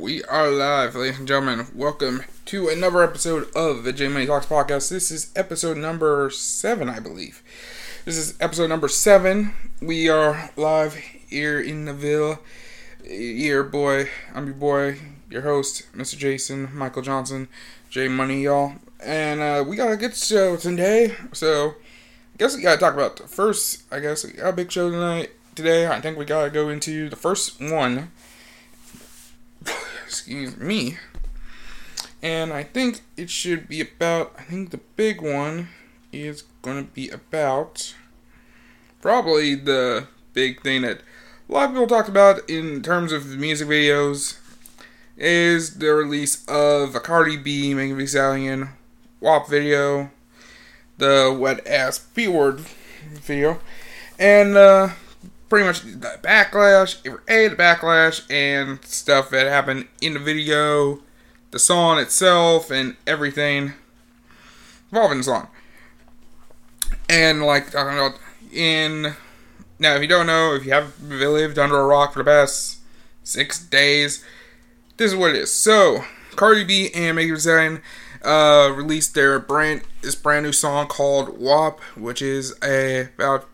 we are live, ladies and gentlemen. Welcome to another episode of the J Money Talks podcast. This is episode number seven, I believe. This is episode number seven. We are live here in the Ville. Here, boy. I'm your boy, your host, Mr. Jason Michael Johnson, J Money, y'all. And uh, we got a good show today. So, I guess we gotta talk about the first. I guess we got a big show tonight. Today, I think we gotta go into the first one excuse me. And I think it should be about, I think the big one is going to be about probably the big thing that a lot of people talked about in terms of music videos is the release of a Cardi B, Megan Thee Stallion WAP video, the wet ass P word video, and uh, pretty much the backlash, a the backlash and stuff that happened in the video, the song itself, and everything involving the song. And like talking about in now, if you don't know, if you have lived under a rock for the past six days, this is what it is. So Cardi B and Megan Thee Stallion uh, released their brand this brand new song called WAP, which is a about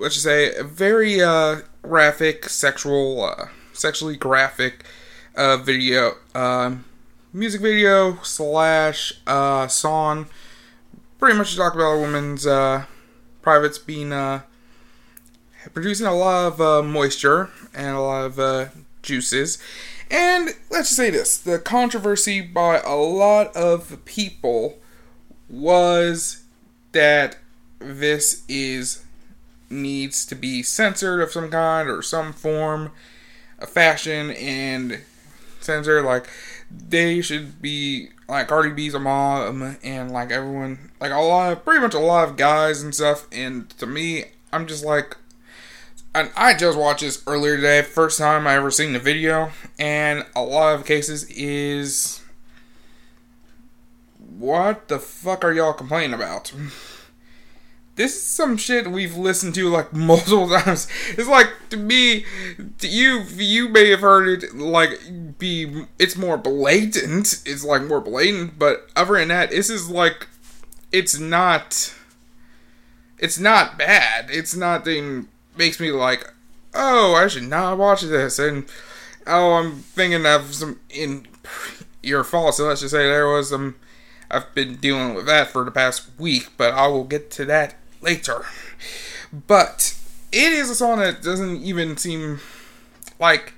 let's just say a very uh, graphic, sexual, uh, sexually graphic uh, video, um, music video slash uh, song. Pretty much talk about a woman's uh, privates being uh, producing a lot of uh, moisture and a lot of uh, juices. And let's just say this the controversy by a lot of people was that this is needs to be censored of some kind or some form of fashion and censor like they should be like Cardi B's a mom and like everyone like a lot of pretty much a lot of guys and stuff and to me I'm just like and I just watched this earlier today first time I ever seen the video and a lot of cases is what the fuck are y'all complaining about this is some shit we've listened to like multiple times. It's like to me, to you, you may have heard it like be. It's more blatant. It's like more blatant, but other than that, this is like, it's not. It's not bad. It's nothing makes me like, oh, I should not watch this, and oh, I'm thinking of some in your fault. So let's just say there was some. I've been dealing with that for the past week, but I will get to that later. But it is a song that doesn't even seem like,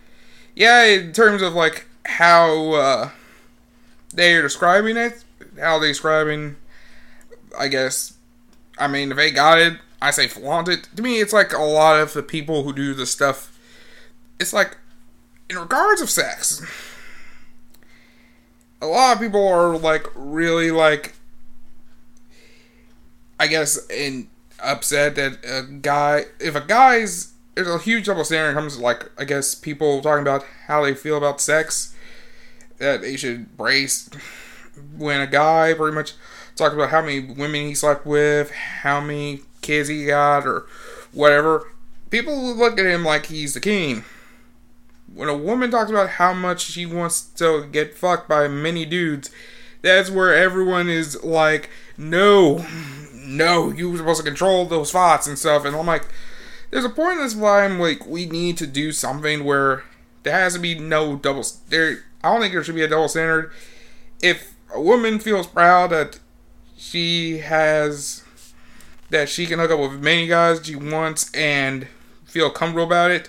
yeah, in terms of like how uh, they're describing it, how they're describing, I guess, I mean, if they got it, I say flaunt it. To me, it's like a lot of the people who do the stuff, it's like, in regards of sex, a lot of people are like really like I guess in upset that a guy, if a guy's, there's a huge double standard comes like, I guess, people talking about how they feel about sex, that they should brace when a guy pretty much talks about how many women he slept with, how many kids he got, or whatever. People look at him like he's the king. When a woman talks about how much she wants to get fucked by many dudes, that's where everyone is like, no, no, you were supposed to control those thoughts and stuff. And I'm like, there's a point in this where I'm like, we need to do something where there has to be no double. There, I don't think there should be a double standard. If a woman feels proud that she has that she can hook up with many guys she wants and feel comfortable about it,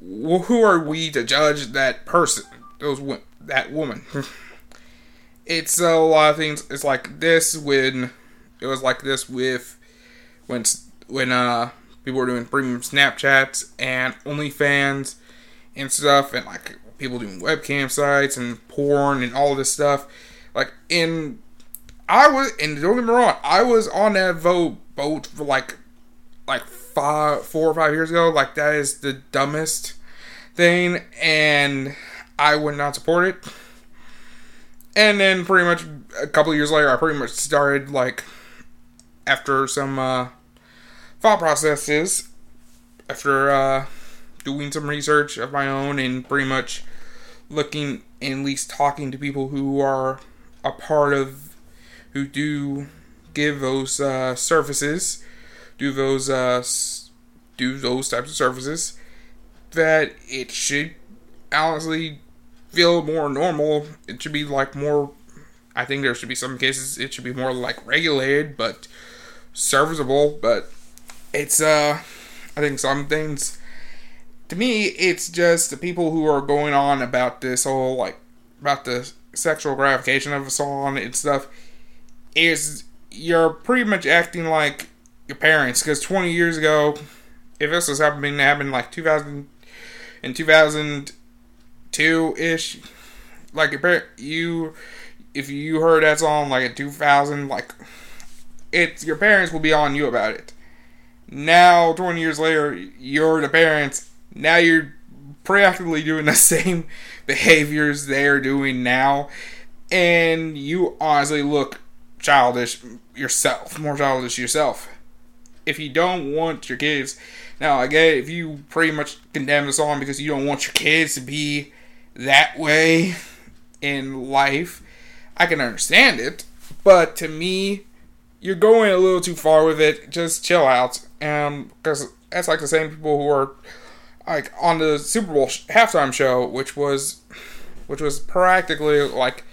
who are we to judge that person? Those that woman. it's a lot of things. It's like this when it was like this with when when uh people were doing premium Snapchats and OnlyFans and stuff, and like people doing webcam sites and porn and all this stuff. Like in, I was and don't get me wrong, I was on that vote boat for like like five, four or five years ago. Like that is the dumbest thing, and I would not support it. And then pretty much a couple years later, I pretty much started like after some uh, thought processes, after uh, doing some research of my own and pretty much looking and at least talking to people who are a part of who do give those uh, services, do those uh, do those types of services, that it should honestly feel more normal. It should be like more. I think there should be some cases it should be more like regulated, but serviceable. But it's uh, I think some things. To me, it's just the people who are going on about this whole like about the sexual gratification of a song and stuff is you're pretty much acting like your parents because 20 years ago if this was happening happened like 2000 in 2002 ish like your parent you if you heard that song like in 2000 like it's your parents will be on you about it. Now 20 years later you're the parents. Now you're practically doing the same behaviors they're doing now. And you honestly look childish yourself more childish yourself. If you don't want your kids now, I get it, if you pretty much condemn the song because you don't want your kids to be that way in life, I can understand it. But to me, you're going a little too far with it. Just chill out. And because that's like the same people who are like on the Super Bowl halftime show, which was which was practically like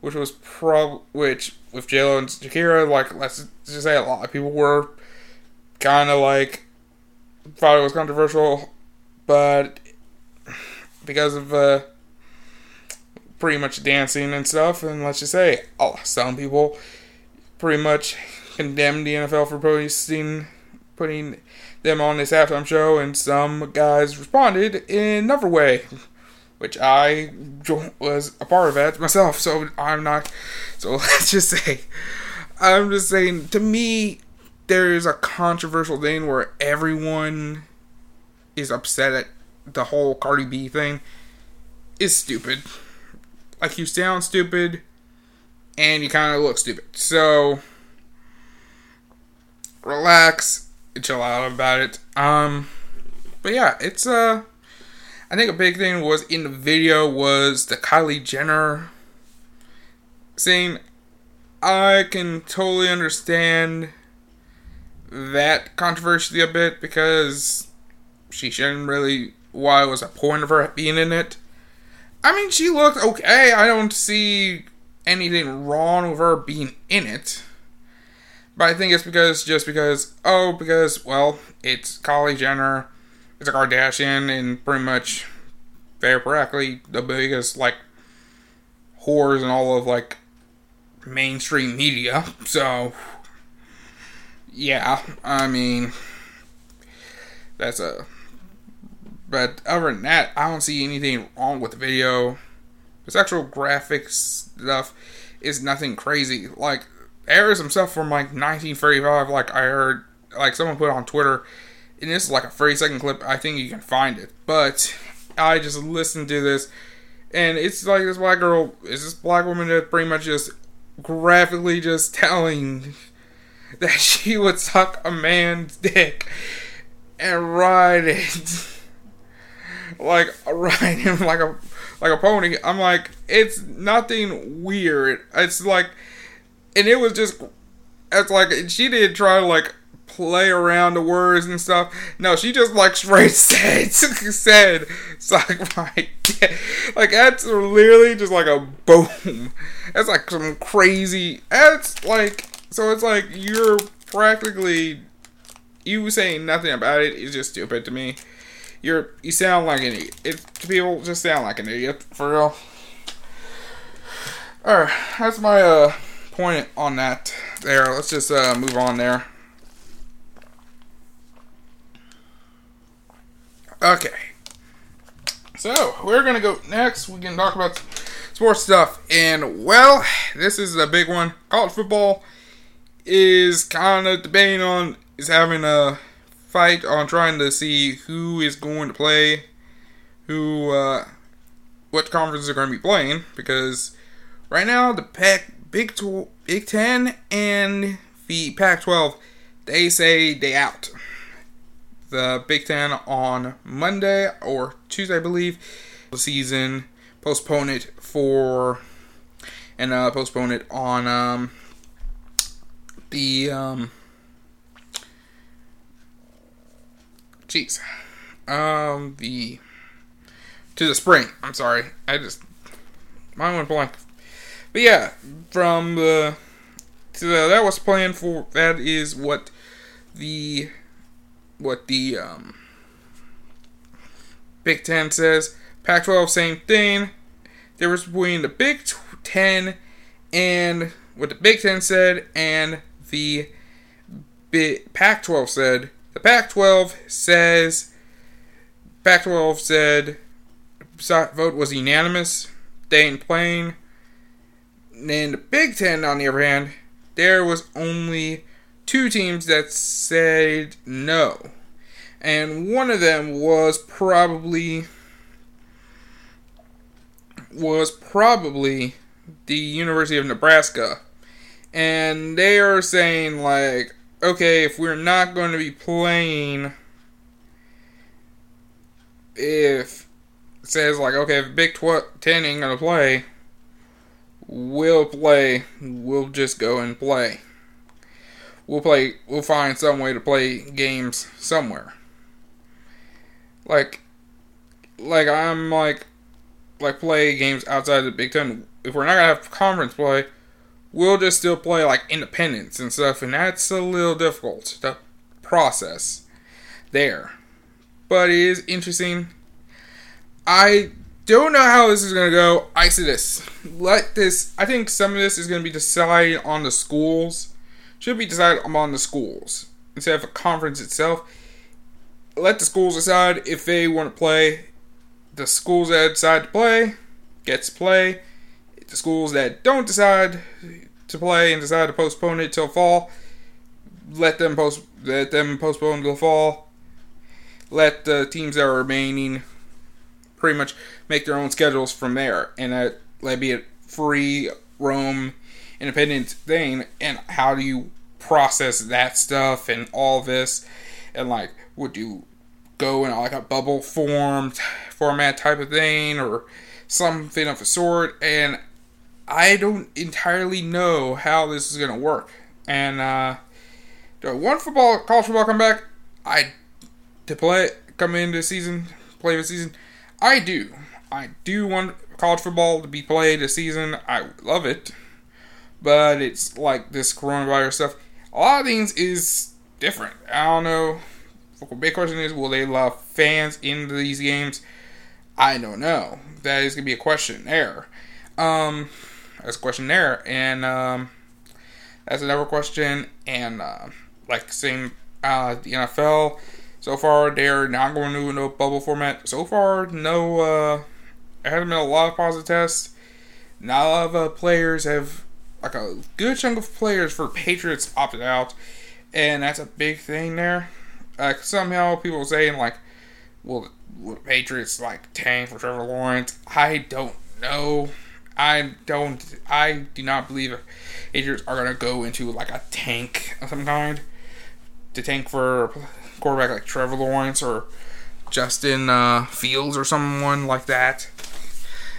which was pro which with J and Shakira, like let's just say a lot of people were kind of like thought it was controversial, but because of uh, pretty much dancing and stuff, and let's just say, oh, some people pretty much condemned the NFL for posting, putting them on this halftime show, and some guys responded in another way, which I was a part of that myself. So I'm not. So let's just say, I'm just saying. To me, there's a controversial thing where everyone is upset at the whole Cardi B thing is stupid. Like you sound stupid and you kind of look stupid. So relax, chill out about it. Um but yeah, it's uh I think a big thing was in the video was the Kylie Jenner saying I can totally understand that controversy a bit because she shouldn't really. Why was a point of her being in it? I mean, she looked okay. I don't see anything wrong with her being in it. But I think it's because, just because, oh, because, well, it's Kylie Jenner, it's a Kardashian, and pretty much, they're practically the biggest, like, whores in all of, like, mainstream media. So, yeah, I mean, that's a. But other than that, I don't see anything wrong with the video. The sexual graphics stuff is nothing crazy. Like, is himself from like 1935, like I heard, like someone put on Twitter, and this is like a 30 second clip. I think you can find it. But I just listened to this, and it's like this black girl, is this black woman that pretty much just graphically just telling that she would suck a man's dick and ride it like ride him like a like a pony. I'm like, it's nothing weird. It's like, and it was just, it's like she did try to like play around the words and stuff. No, she just like straight said said suck my dick. Like that's literally just like a boom. That's like some crazy. That's like so it's like you're practically you saying nothing about it is just stupid to me. You're you sound like an idiot. It, people just sound like an idiot for real. Alright, that's my uh point on that. There, let's just uh move on there. Okay. So, we're to go next. We can talk about sports stuff. And, well, this is a big one. College football is kind of debating on is having a fight on trying to see who is going to play, who uh, what conferences are going to be playing because right now the Pac Big Tw- Big Ten and the Pac-12 they say they out. The Big Ten on Monday or Tuesday, I believe, the season postpone it for and uh, postpone it on um, the um, jeez um the to the spring. I'm sorry, I just mine went blank. But yeah, from the so that was planned for. That is what the what the um, Big Ten says. Pac-12, same thing. There was between the Big Ten and what the Big Ten said and the Pac-12 said. The Pac-12 says. Pac-12 said vote was unanimous. They ain't playing. And the Big Ten, on the other hand, there was only two teams that said no. And one of them was probably was probably the University of Nebraska. And they are saying like, okay, if we're not going to be playing if it says like, okay, if Big Ten ain't gonna play, we'll play. We'll just go and play. We'll play. We'll find some way to play games somewhere. Like, like I'm like, like play games outside the Big Ten. If we're not gonna have conference play, we'll just still play like independence and stuff, and that's a little difficult to process there. But it is interesting. I don't know how this is gonna go. I say this. Let this. I think some of this is gonna be decided on the schools. Should be decided among the schools instead of a conference itself. Let the schools decide if they want to play. The schools that decide to play gets to play. The schools that don't decide to play and decide to postpone it till fall, let them post let them postpone till fall. Let the teams that are remaining pretty much make their own schedules from there, and that let be a free roam independent thing. And how do you process that stuff and all this? And like, would you go in like a bubble formed format type of thing or something of a sort? And I don't entirely know how this is gonna work. And uh, one football, college football come back? I to play come into the season, play the season. I do. I do want college football to be played this season. I love it. But it's like this coronavirus stuff. A lot of things is different. I don't know. The big question is will they allow fans into these games? I don't know. That is going to be a question there. Um, that's a question there. And um, that's another question. And uh, like same, uh, the NFL so far, they're not going to no bubble format. So far, no. Uh, there hasn't been a lot of positive tests. Not a lot of uh, players have like a good chunk of players for Patriots opted out, and that's a big thing there. Like somehow people saying like, "Will, will Patriots like tank for Trevor Lawrence?" I don't know. I don't. I do not believe Patriots are gonna go into like a tank of some kind to tank for quarterback like Trevor Lawrence or Justin uh, Fields or someone like that.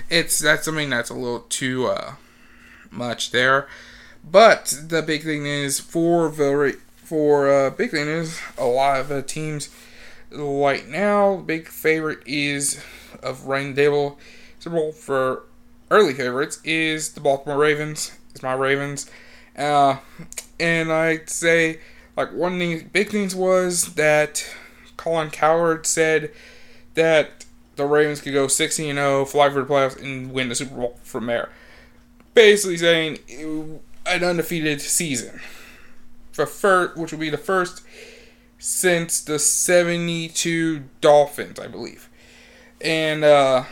It's that's something that's a little too uh, much there. But the big thing is for very for uh, big thing is a lot of uh, teams right now. Big favorite is of running table Super Bowl for early favorites is the Baltimore Ravens. It's my Ravens, uh, and I'd say like one of the big things was that Colin Cowherd said that the Ravens could go 16 0, fly for the playoffs, and win the Super Bowl from there. Basically saying an undefeated season, for first, which would be the first since the 72 Dolphins, I believe. And uh,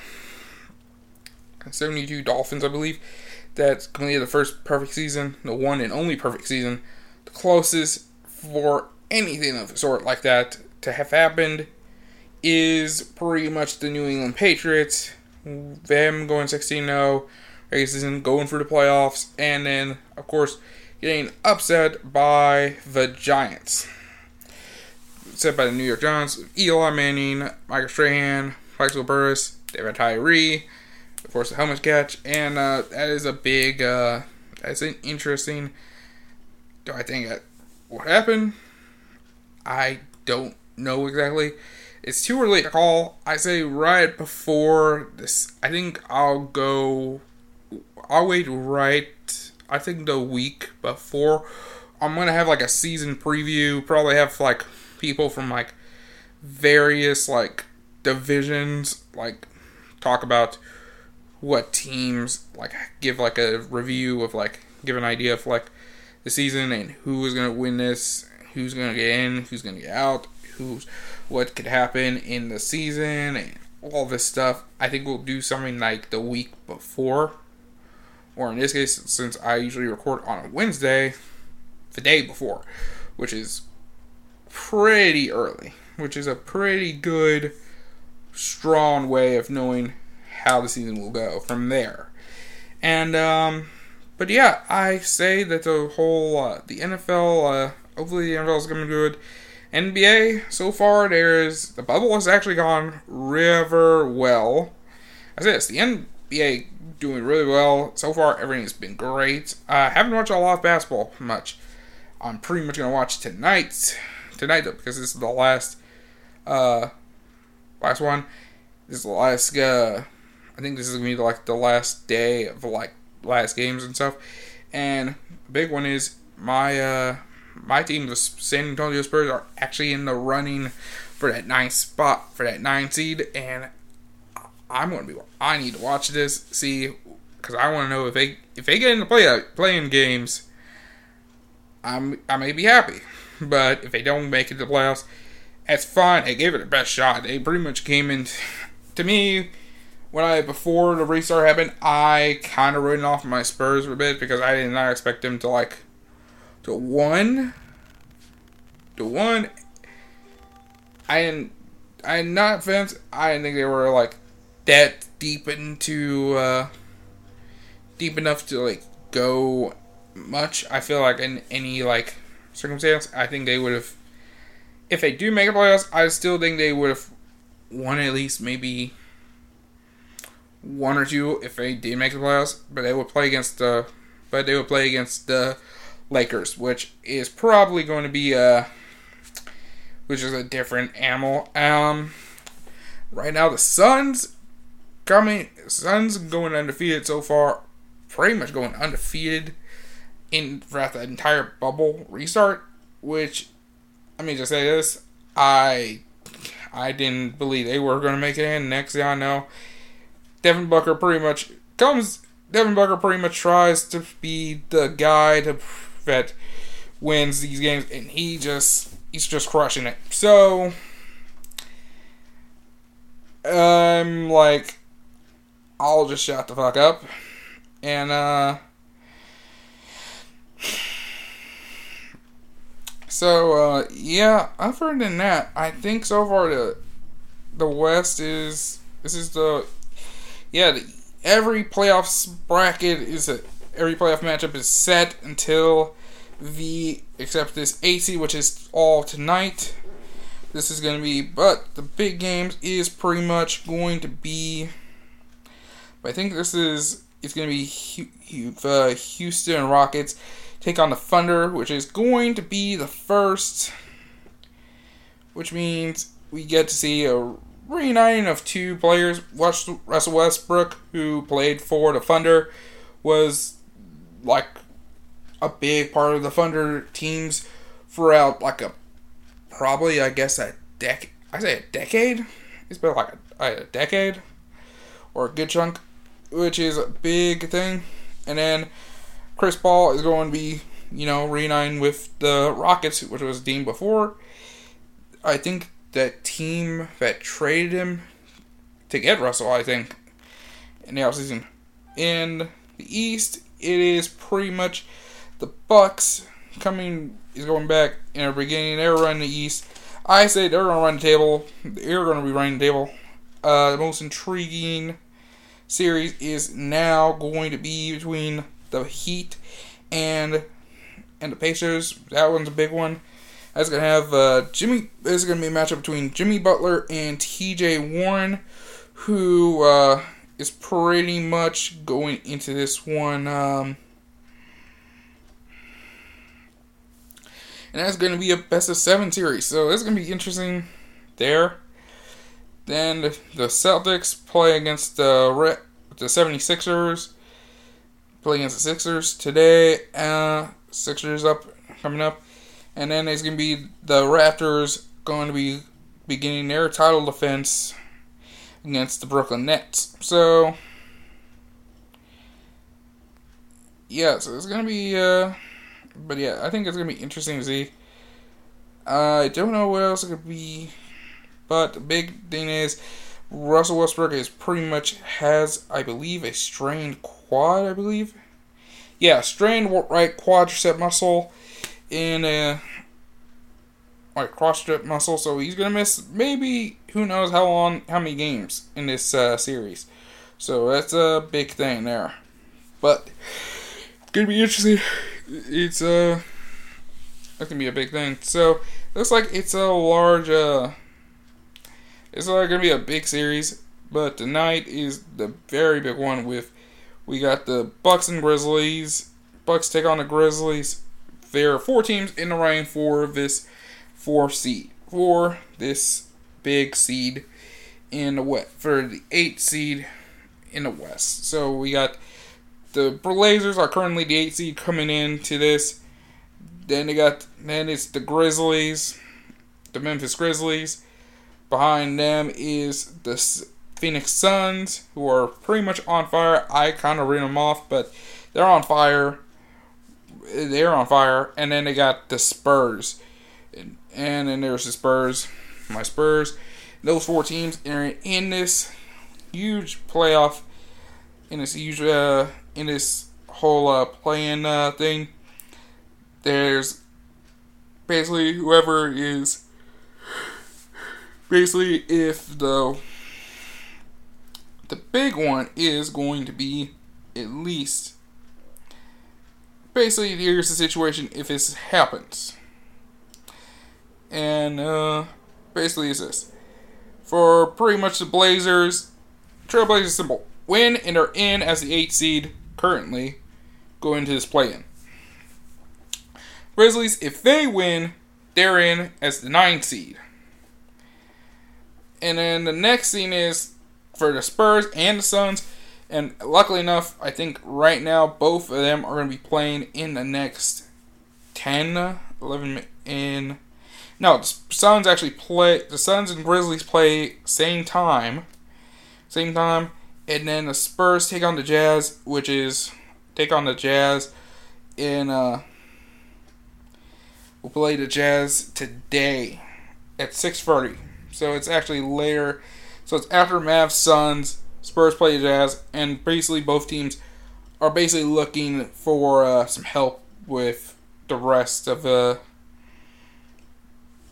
72 Dolphins, I believe. That's completed the first perfect season, the one and only perfect season. The closest for anything of the sort like that to have happened is pretty much the New England Patriots, them going 16 0, season going for the playoffs, and then, of course, getting upset by the Giants. Set by the New York Giants, Eli Manning, Michael Strahan, Michael Burress, David Tyree, of course, the helmet catch, and uh, that is a big. Uh, that's an interesting. Do I think that what happened? I don't know exactly. It's too early to call. I say right before this. I think I'll go. I'll wait right. I think the week before. I'm gonna have like a season preview. Probably have like people from like various like divisions like talk about what teams like give like a review of like give an idea of like the season and who is going to win this, who's going to get in, who's going to get out, who's what could happen in the season and all this stuff. I think we'll do something like the week before or in this case since I usually record on a Wednesday, the day before, which is pretty early, which is a pretty good strong way of knowing how the season will go from there. And um, but yeah, I say that the whole uh, the NFL, uh, hopefully the NFL is coming good. NBA so far, there's the bubble has actually gone river well. I say this, the NBA doing really well so far. Everything's been great. I uh, haven't watched a lot of basketball much. I'm pretty much gonna watch tonight, tonight though, because this is the last, uh, last one. This is the last. Uh, I think this is gonna be like the last day of like last games and stuff. And big one is my uh my team, the San Antonio Spurs, are actually in the running for that ninth spot for that nine seed, and I'm gonna be. I need to watch this, see, because I want to know if they if they get into play playing games. I'm I may be happy, but if they don't make it to the playoffs, that's fine. They gave it their best shot. They pretty much came in. To me, when I before the restart happened, I kind of written off my Spurs a bit because I did not expect them to like to one to one. I didn't. I not fence. I didn't think they were like that deep into uh, deep enough to like go much. I feel like in any like circumstance, I think they would have. If they do make a playoffs, I still think they would have won at least maybe one or two if they did make the playoffs, but they would play against the, but they would play against the Lakers, which is probably going to be a, which is a different animal. Um, right now the Suns coming, Suns going undefeated so far, pretty much going undefeated in throughout the entire bubble restart. Which, let me just say this, I, I didn't believe they were going to make it in. Next thing I know Devin Booker pretty much comes. Devin Booker pretty much tries to be the guy to that wins these games, and he just he's just crushing it. So I'm like, I'll just shut the fuck up, and uh. So uh, yeah, other than that, I think so far the the West is this is the yeah, every playoffs bracket is a, every playoff matchup is set until the except this AC, which is all tonight. This is going to be, but the big games is pretty much going to be. I think this is it's going to be uh, Houston Rockets take on the Thunder, which is going to be the first, which means we get to see a reuniting of two players. Russell Westbrook, who played for the Thunder, was like a big part of the Thunder teams throughout like a probably I guess a decade. I say a decade. It's been like a, a decade or a good chunk, which is a big thing. And then Chris Paul is going to be, you know, reuniting with the Rockets, which was deemed before. I think that team that traded him to get Russell, I think, in the offseason. In the East, it is pretty much the Bucks coming is going back in the beginning. They're running the East. I say they're to run the table. They're going to be running the table. Uh, the most intriguing series is now going to be between the Heat and and the Pacers. That one's a big one. That's gonna have uh, Jimmy. This is gonna be a matchup between Jimmy Butler and T.J. Warren, who uh, is pretty much going into this one. Um, and that's going to be a best of seven series. So it's going to be interesting there. Then the Celtics play against the the 76ers. Play against the Sixers today. Uh, Sixers up coming up, and then it's going to be the Raptors going to be beginning their title defense against the Brooklyn Nets. So yeah, so it's gonna be. Uh, but yeah, I think it's gonna be interesting to see. I don't know what else it could be, but the big thing is Russell Westbrook is pretty much has, I believe, a strained quad. I believe, yeah, strained right quadricep muscle in a like cross strip muscle, so he's gonna miss maybe who knows how long, how many games in this uh, series. So that's a big thing there, but gonna be interesting. It's uh, that's gonna be a big thing. So looks like it's a large uh, it's like gonna be a big series, but tonight is the very big one with we got the Bucks and Grizzlies. Bucks take on the Grizzlies. There are four teams in the running for this four seed for this big seed in the west for the eight seed in the west. So we got the Blazers are currently the eight seed coming into this. Then they got then it's the Grizzlies, the Memphis Grizzlies. Behind them is the Phoenix Suns, who are pretty much on fire. I kind of read them off, but they're on fire. They're on fire, and then they got the Spurs, and, and then there's the Spurs, my Spurs. Those four teams are in this huge playoff, in this huge uh, in this whole uh, playing uh, thing. There's basically whoever is basically if the the big one is going to be at least basically here's the situation if this happens. And uh basically it's this. For pretty much the blazers trailblazers simple. Win and are in as the 8 seed currently go into this play-in. Grizzlies if they win they're in as the 9 seed. And then the next thing is for the Spurs and the Suns. And luckily enough, I think right now both of them are going to be playing in the next 10, 11 in. No, the Suns actually play. The Suns and Grizzlies play same time, same time, and then the Spurs take on the Jazz, which is take on the Jazz in. uh We'll play the Jazz today at 6:30. So it's actually later. So it's after Mavs, Suns, Spurs play the Jazz, and basically both teams are basically looking for uh, some help with the rest of the. Uh,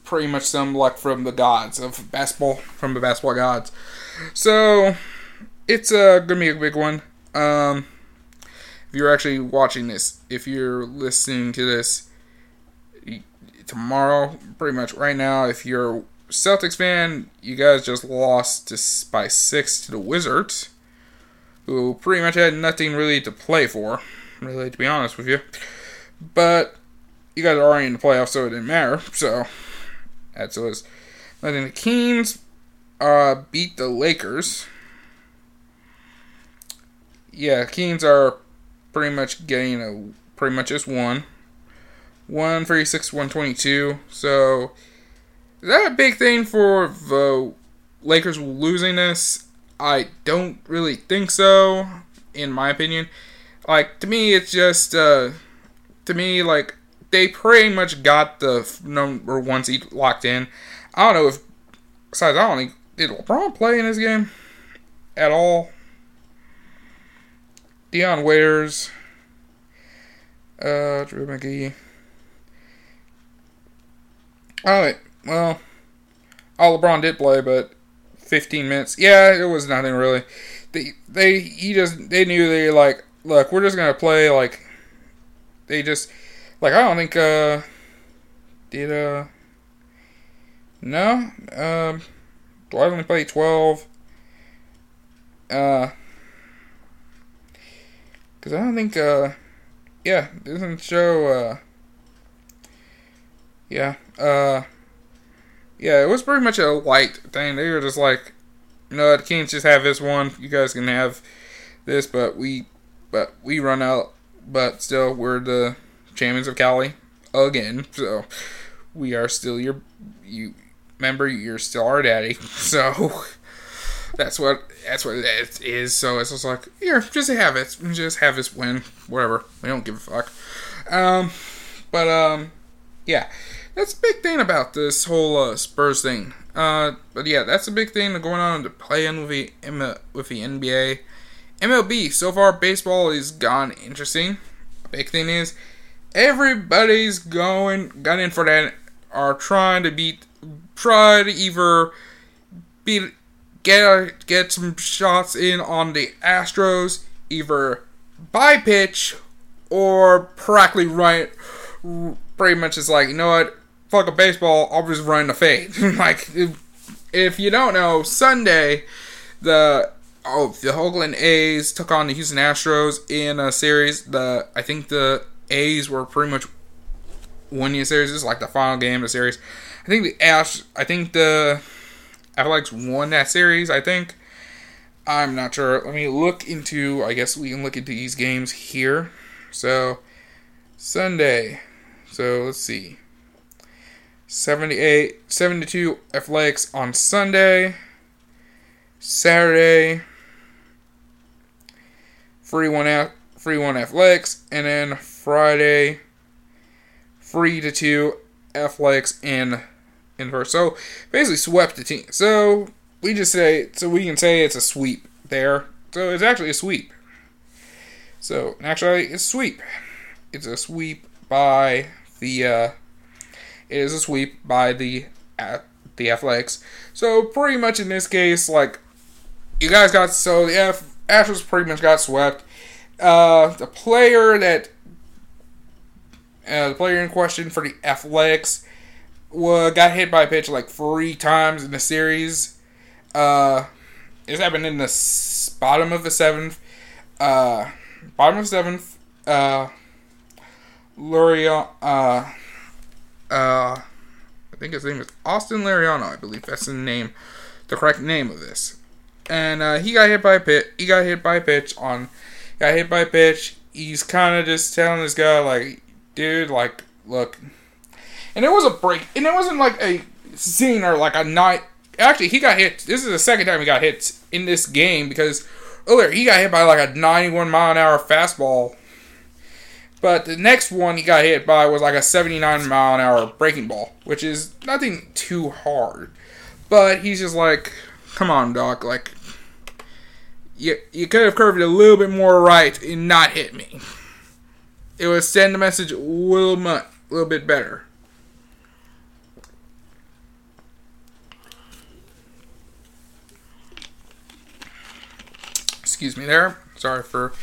pretty much some luck from the gods of basketball, from the basketball gods. So it's uh, gonna be a big one. Um, if you're actually watching this, if you're listening to this tomorrow, pretty much right now, if you're Celtics fan, you guys just lost to, by six to the Wizards, who pretty much had nothing really to play for, really, to be honest with you. But you guys are already in the playoffs, so it didn't matter. So that's what it was. But then the Kings uh, beat the Lakers. Yeah, Kings are pretty much getting a pretty much just one. 136 122. So is that a big thing for the Lakers losing this? I don't really think so, in my opinion. Like, to me, it's just, uh, to me, like, they pretty much got the number one seed locked in. I don't know if, besides, I don't think, did LeBron play in this game at all? Dion Waiters, uh, Drew McGee. Oh, wait well, all LeBron did play, but 15 minutes. Yeah, it was nothing really. They they he just they knew they like look we're just gonna play like they just like I don't think uh did uh no um Dwight only played 12 uh Because I don't think, uh, yeah, doesn't show, uh, yeah, uh, yeah, it was pretty much a light thing. They were just like, you know, the Kings just have this one. You guys can have this, but we, but we run out. But still, we're the champions of Cali again. So we are still your, you remember, you're still our daddy. So that's what that's what it is. So it's just like here, just have it, just have this win, whatever. We don't give a fuck. Um, but um, yeah, that's a big thing about this whole uh, Spurs thing. Uh, but yeah, that's a big thing going on to play in with the with the NBA, MLB. So far, baseball is gone interesting. Big thing is everybody's going got in for that are trying to beat try to either beat get get some shots in on the Astros, either by pitch or practically right. Pretty much, it's like you know what, fuck a baseball. I'll just run the fade. like if, if you don't know, Sunday the oh the Oakland A's took on the Houston Astros in a series. The I think the A's were pretty much winning the series. Is like the final game of the series. I think the Ash. I think the Athletics won that series, I think. I'm not sure. Let me look into, I guess we can look into these games here. So, Sunday. So, let's see. 78, 72 Athletics on Sunday. Saturday, free one free one Athletics, and then Friday, free to two Athletics in inverse. So basically swept the team. So we just say so we can say it's a sweep there. So it's actually a sweep. So actually it's sweep. It's a sweep by the uh, it is a sweep by the uh, the Athletics. So pretty much in this case, like you guys got so the F Astros pretty much got swept. Uh, the player that uh, the player in question for the Athletics well, got hit by a pitch like three times in the series. Uh, this happened in the bottom of the seventh. Uh, bottom of seventh. Uh, Laureano. Uh, uh, I think his name is Austin Laureano. I believe that's the name, the correct name of this. And uh, he got hit by a pitch. He got hit by a pitch on. Got hit by a pitch. He's kind of just telling this guy like, dude, like, look and it was a break, and it wasn't like a scene or like a night. Actually, he got hit. This is the second time he got hit in this game because earlier he got hit by like a 91 mile an hour fastball. But the next one he got hit by was like a 79 mile an hour breaking ball, which is nothing too hard. But he's just like, come on, Doc, like, you, you could have curved it a little bit more right and not hit me. It would send the message a little, much, a little bit better. Excuse me there. Sorry for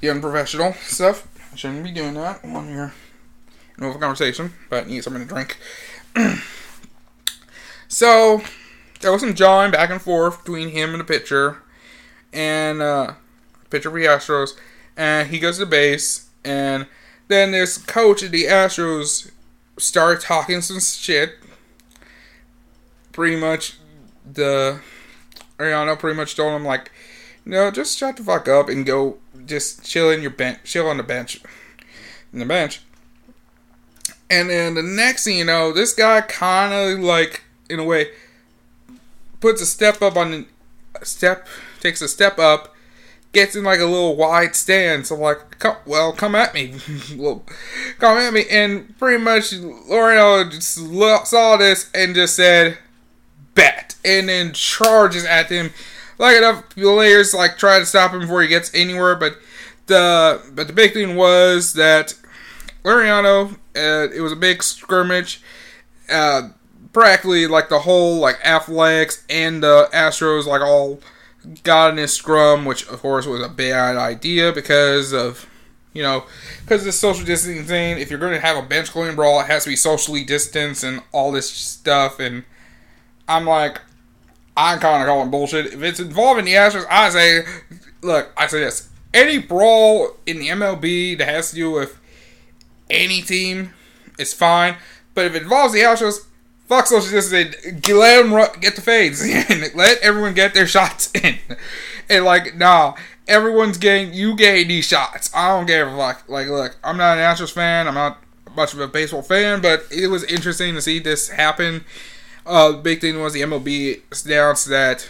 the unprofessional stuff. I shouldn't be doing that when you're in the a conversation, but need something to drink. so, there was some jawing back and forth between him and the pitcher, and uh, pitcher for the Astros, and he goes to base, and then this coach of the Astros started talking some shit. Pretty much, the Ariano pretty much told him like, no, just shut the fuck up and go. Just chill in your bench, chill on the bench, in the bench. And then the next thing you know, this guy kind of like, in a way, puts a step up on a step, takes a step up, gets in like a little wide stance. I'm like, come, well, come at me, come at me, and pretty much Laureano just saw this and just said, bet, and then charges at him like enough players like try to stop him before he gets anywhere. But the but the big thing was that Laureano, uh, it was a big skirmish. Uh, practically like the whole like Athletics and the Astros like all got in a scrum, which of course was a bad idea because of you know because the social distancing thing. If you're going to have a bench clearing brawl, it has to be socially distanced and all this stuff. And I'm like, I'm kind of calling bullshit. If it's involving the Astros, I say, look, I say this. any brawl in the MLB that has to do with any team is fine. But if it involves the Astros, fuck social distancing. Let them get the fades and let everyone get their shots in. And like, nah, everyone's getting you getting these shots. I don't give a fuck. Like, look, I'm not an Astros fan. I'm not much of a baseball fan, but it was interesting to see this happen. Uh, big thing was the MLB announced that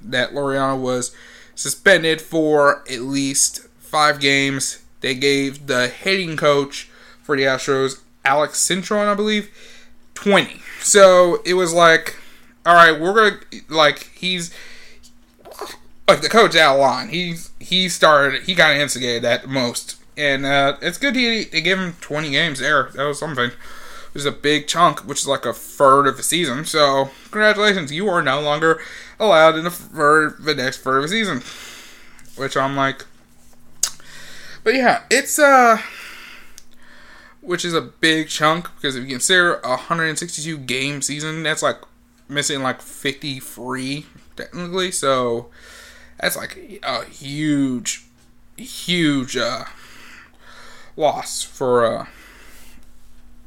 that Laureano was suspended for at least five games. They gave the hitting coach for the Astros, Alex Cintron, I believe, 20. So it was like, all right, we're gonna like he's like the coach out line. He's he started he kind of instigated that most, and uh, it's good he they gave him 20 games there. That was something. It was a big chunk, which is like a third of the season. So congratulations, you are no longer allowed in the for the next third of the season. Which I'm like, but yeah, it's uh which is a big chunk because if you consider a 162 game season, that's like missing like 53 technically. So that's like a huge, huge uh, loss for. Uh,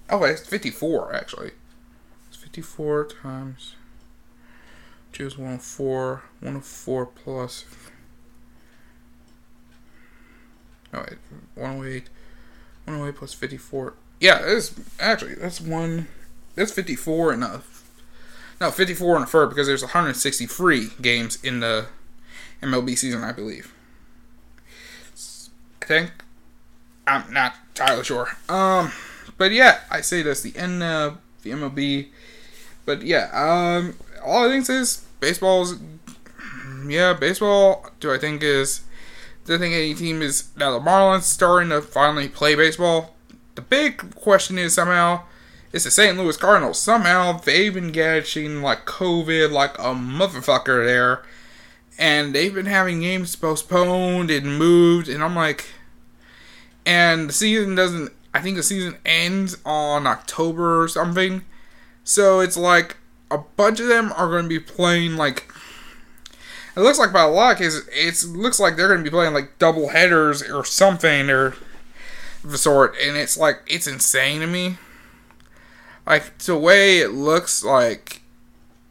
oh, it's 54 actually. It's 54 times. Choose 104. 104 plus. Oh, wait, 108. 108 plus 54. Yeah, it's actually that's one. That's 54 and a. No, 54 and a third because there's 163 games in the MLB season, I believe. I think. I'm not entirely sure. Um, but yeah, I say that's the end of the MLB. But yeah, um, all I think is baseball's. Yeah, baseball. Do I think is do I think any team is now the Marlins starting to finally play baseball? The big question is somehow it's the St. Louis Cardinals. Somehow they've been catching like COVID like a motherfucker there, and they've been having games postponed and moved, and I'm like, and the season doesn't. I think the season ends on October or something, so it's like a bunch of them are going to be playing like it looks like by luck is it looks like they're going to be playing like double headers or something or the sort, and it's like it's insane to me. Like the way it looks like,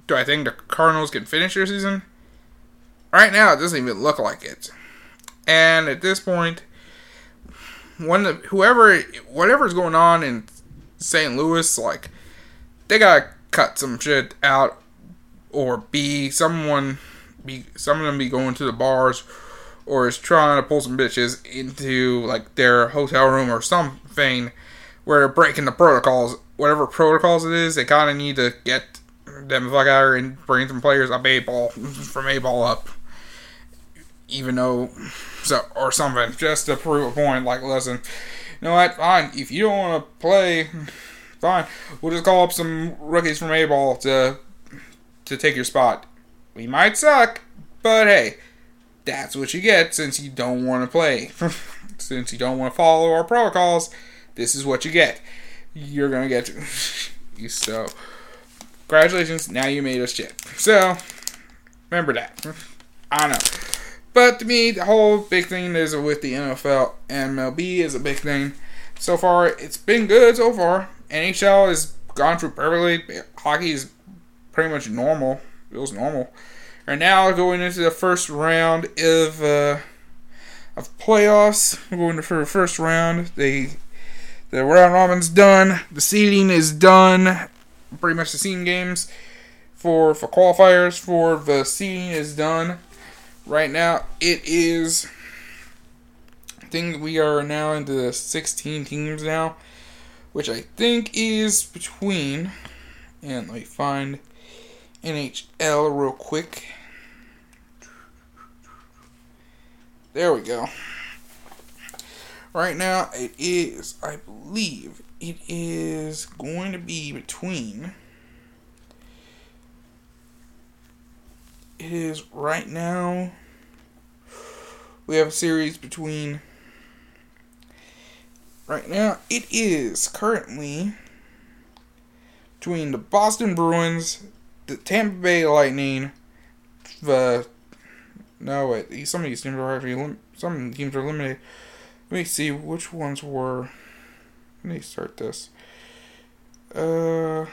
do I think the Cardinals can finish their season? Right now, it doesn't even look like it. And at this point, when the, whoever whatever's going on in St. Louis, like they gotta cut some shit out, or be someone be some of them be going to the bars or is trying to pull some bitches into like their hotel room or something where they're breaking the protocols. Whatever protocols it is, they kind of need to get them fuck out and bring some players up A ball from A ball up, even though so or something just to prove a point. Like, listen, you know what? Fine, if you don't want to play, fine. We'll just call up some rookies from A ball to to take your spot. We might suck, but hey, that's what you get since you don't want to play. since you don't want to follow our protocols, this is what you get. You're gonna get you so. Congratulations, now you made us shit. So remember that. I know. But to me, the whole big thing is with the NFL and MLB is a big thing. So far, it's been good so far. NHL has gone through perfectly. Hockey is pretty much normal feels normal. Right now, going into the first round of uh, of playoffs. We're going for the first round. They the round robin's done. The seeding is done. Pretty much the seeding games for for qualifiers for the seeding is done. Right now, it is. I think we are now into the 16 teams now, which I think is between. And let me find NHL real quick. There we go. Right now, it is, I believe, it is going to be between. It is right now. We have a series between. Right now, it is currently between the Boston Bruins the Tampa Bay Lightning, the No, wait. Some of these teams are actually some teams are eliminated. Let me see which ones were. Let me start this. Uh.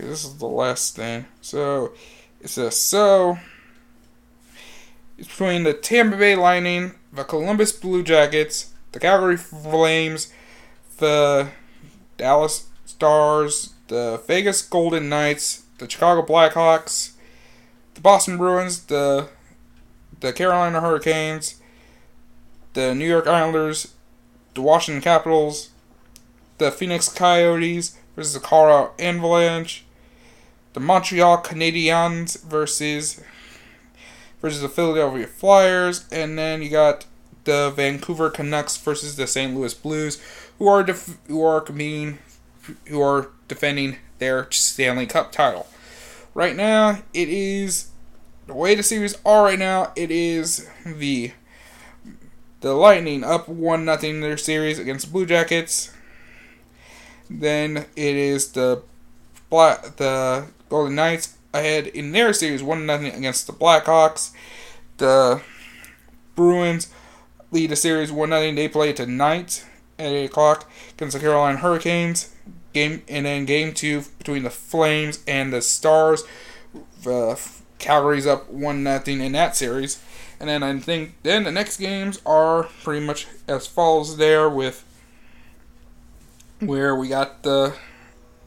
This is the last thing. So it says so. It's between the Tampa Bay Lightning, the Columbus Blue Jackets, the Calgary Flames, the Dallas Stars, the Vegas Golden Knights, the Chicago Blackhawks, the Boston Bruins, the the Carolina Hurricanes, the New York Islanders, the Washington Capitals, the Phoenix Coyotes versus the Colorado Avalanche, the Montreal Canadiens versus versus the Philadelphia Flyers, and then you got the Vancouver Canucks versus the St. Louis Blues, who are def- who are competing, who are defending their Stanley Cup title. Right now, it is the way the series are right now. It is the the Lightning up one nothing in their series against the Blue Jackets. Then it is the Black the Golden Knights ahead in their series one nothing against the Blackhawks. The Bruins lead the series one nothing. They play tonight at eight o'clock against the Carolina Hurricanes. Game and then game two between the Flames and the Stars. The Calgary's up one nothing in that series. And then I think then the next games are pretty much as follows there with where we got the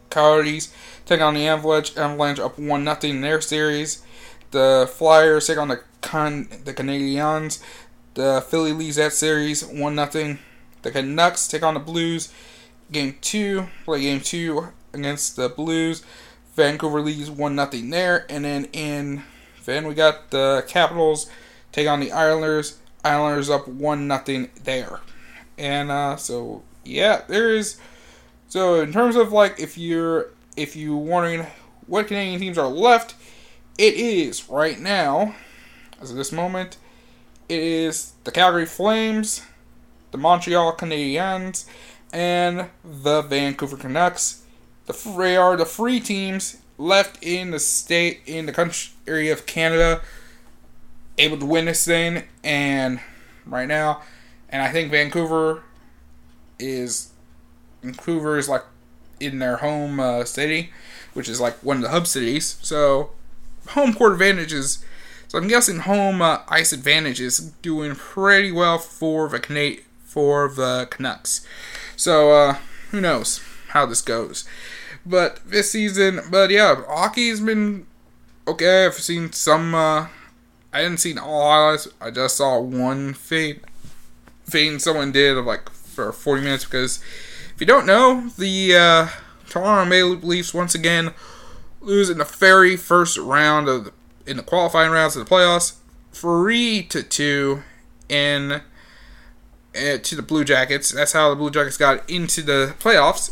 Coyotes take on the Avalanche. Avalanche up one nothing in their series. The Flyers take on the Con the Canadiens. The Philly leads that series one nothing. The Canucks take on the Blues. Game two, play game two against the Blues. Vancouver leads one nothing there, and then in then we got the Capitals take on the Islanders. Islanders up one nothing there, and uh, so yeah, there is. So in terms of like if you're if you're wondering what Canadian teams are left, it is right now, as of this moment, it is the Calgary Flames, the Montreal Canadiens, and the Vancouver Canucks. The they are the free teams left in the state in the country area of Canada able to win this thing and right now and I think Vancouver is Vancouver is like in their home uh, city which is like one of the hub cities so home court advantages so I'm guessing home uh, ice advantage is doing pretty well for the Cana- for the Canucks so uh, who knows how this goes but this season, but yeah, hockey's been okay. I've seen some. Uh, I didn't see all highlights. I just saw one fade, fade someone did of like for 40 minutes because you don't know, the uh, Toronto Maple Leafs once again lose in the very first round of the, in the qualifying rounds of the playoffs, three to two, in uh, to the Blue Jackets. That's how the Blue Jackets got into the playoffs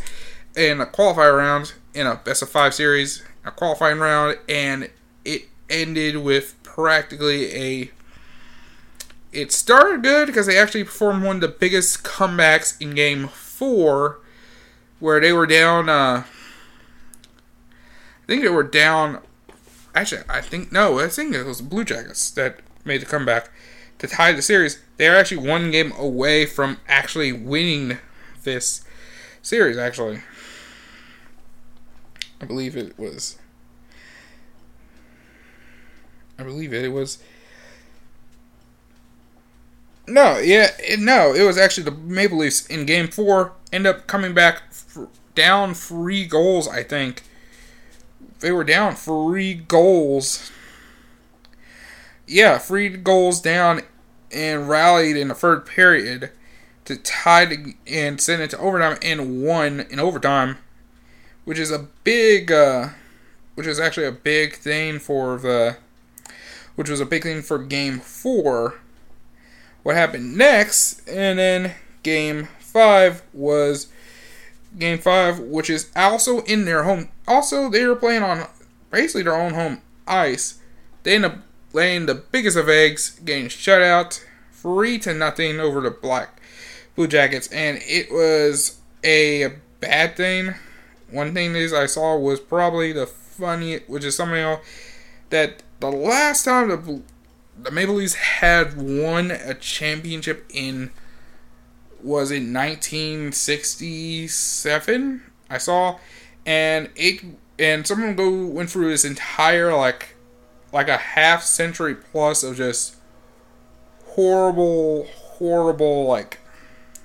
in a qualifier round in a best of five series, a qualifying round, and it ended with practically a. It started good because they actually performed one of the biggest comebacks in Game Four, where they were down. Uh, I think they were down. Actually, I think no. I think it was the Blue Jackets that made the comeback to tie the series. They are actually one game away from actually winning this series. Actually, I believe it was. I believe it. It was. No, yeah, it, no, it was actually the Maple Leafs in Game Four end up coming back f- down three goals. I think they were down three goals. Yeah, three goals down and rallied in the third period to tie and send it to overtime and won in overtime which is a big, uh, which is actually a big thing for the, which was a big thing for Game Four. What happened next, and then Game Five was Game Five, which is also in their home. Also, they were playing on basically their own home ice. They end up laying the biggest of eggs, getting shut out three to nothing over the Black Blue Jackets, and it was a bad thing one thing is I saw was probably the funny, which is something else. that the last time the the Maple Leafs had won a championship in was it 1967 I saw. And it and someone go went through this entire like like a half century plus of just horrible horrible like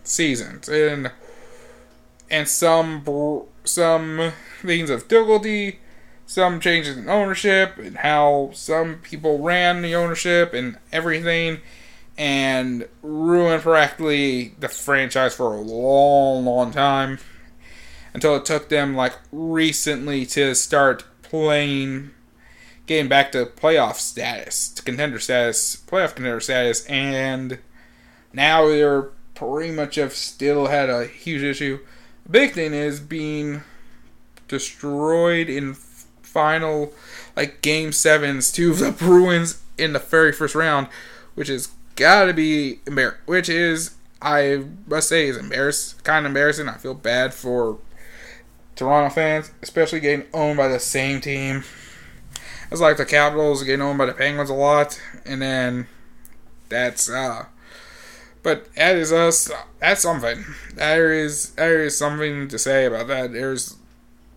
seasons. And and some some things of difficulty some changes in ownership and how some people ran the ownership and everything and ruined practically the franchise for a long, long time until it took them like recently to start playing, getting back to playoff status, to contender status, playoff contender status, and now they're pretty much have still had a huge issue. The big thing is being destroyed in final like game sevens to the Bruins in the very first round, which is gotta be embar- which is I must say is embarrassed kind of embarrassing. I feel bad for Toronto fans, especially getting owned by the same team. It's like the Capitals getting owned by the Penguins a lot, and then that's uh but that is us that's something. There is there is something to say about that. There's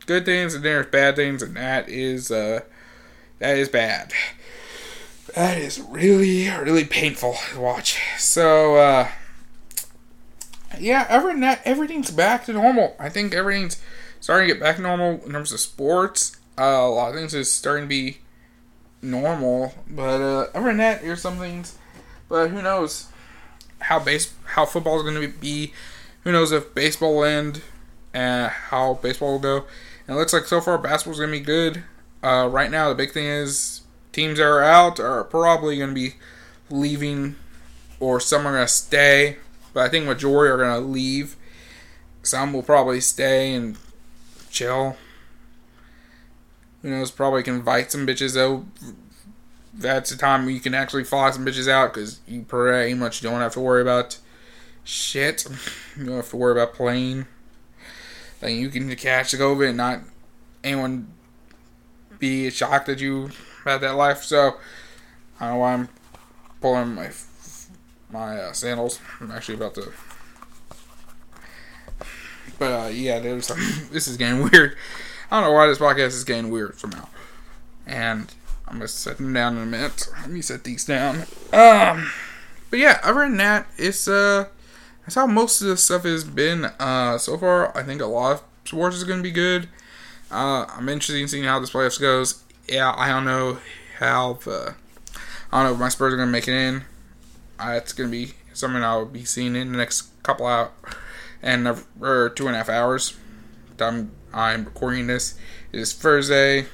good things and there's bad things, and that is uh, that is bad. That is really really painful to watch. So uh, yeah, every everything's back to normal. I think everything's starting to get back to normal in terms of sports. Uh, a lot of things is starting to be normal, but uh, other than that, here's some things. But who knows how base how football is going to be? Who knows if baseball will end and how baseball will go? It looks like so far basketball's to be good. Uh, right now, the big thing is teams that are out are probably to be leaving, or some are to stay. But I think majority are to leave. Some will probably stay and chill. Who knows? Probably can invite some bitches though. That's the time you can actually fly some bitches out because you pretty much don't have to worry about shit. You don't have to worry about playing. Like you can catch the COVID and not anyone be shocked that you had that life. So I don't know why I'm pulling my my uh, sandals. I'm actually about to. But uh, yeah, there's this is getting weird. I don't know why this podcast is getting weird somehow. And I'm gonna set them down in a minute. Let me set these down. Um, but yeah, other than that, it's uh that's how most of the stuff has been uh, so far. I think a lot of sports is going to be good. Uh, I'm interested in seeing how this playoffs goes. Yeah, I don't know how the I don't know if my Spurs are going to make it in. Uh, it's going to be something I'll be seeing in the next couple out and or two and a half hours. Time I'm recording this it is Thursday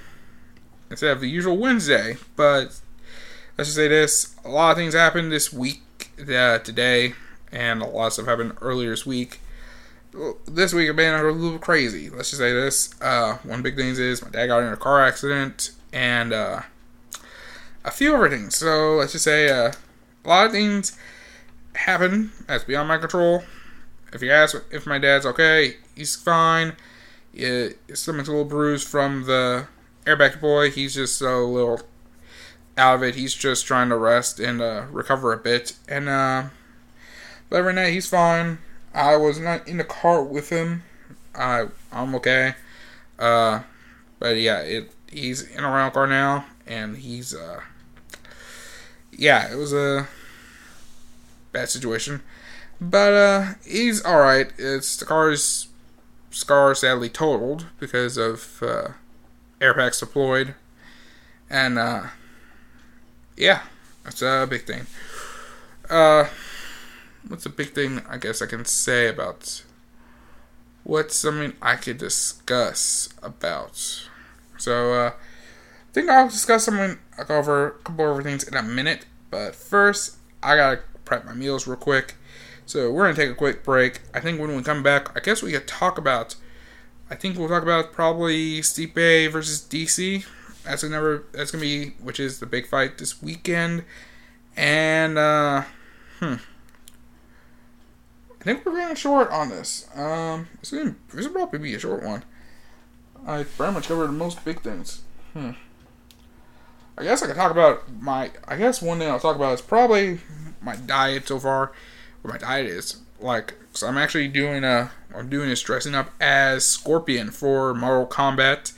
instead of the usual Wednesday. But let's just say this: a lot of things happened this week. Uh, today and a lot of stuff happened earlier this week. This week I've been a little crazy. Let's just say this. Uh, one big thing is my dad got in a car accident and uh, a few other things. So let's just say uh, a lot of things happen that's beyond my control. If you ask if my dad's okay, he's fine. It, his stomach's a little bruised from the airbag boy. He's just a little out of it. He's just trying to rest and uh, recover a bit. And uh, but every night he's fine. I was not in the car with him. I I'm okay. Uh, but yeah, it he's in a rental car now, and he's uh, yeah, it was a bad situation, but uh, he's all right. It's the car's scar sadly totaled because of uh, air packs deployed, and uh, yeah, that's a big thing. Uh what's a big thing I guess I can say about what's something I could discuss about. So uh, I think I'll discuss something. I'll go over a couple of things in a minute, but first I gotta prep my meals real quick. So we're gonna take a quick break. I think when we come back, I guess we could talk about. I think we'll talk about probably Stipe versus DC. That's gonna that's gonna be which is the big fight this weekend, and uh, hmm. I think we're running short on this. Um, this is, this will probably be a short one. I pretty much covered most big things. Hmm. I guess I could talk about my. I guess one thing I'll talk about is probably my diet so far. What my diet is like. So I'm actually doing a. I'm doing is dressing up as Scorpion for Mortal Kombat.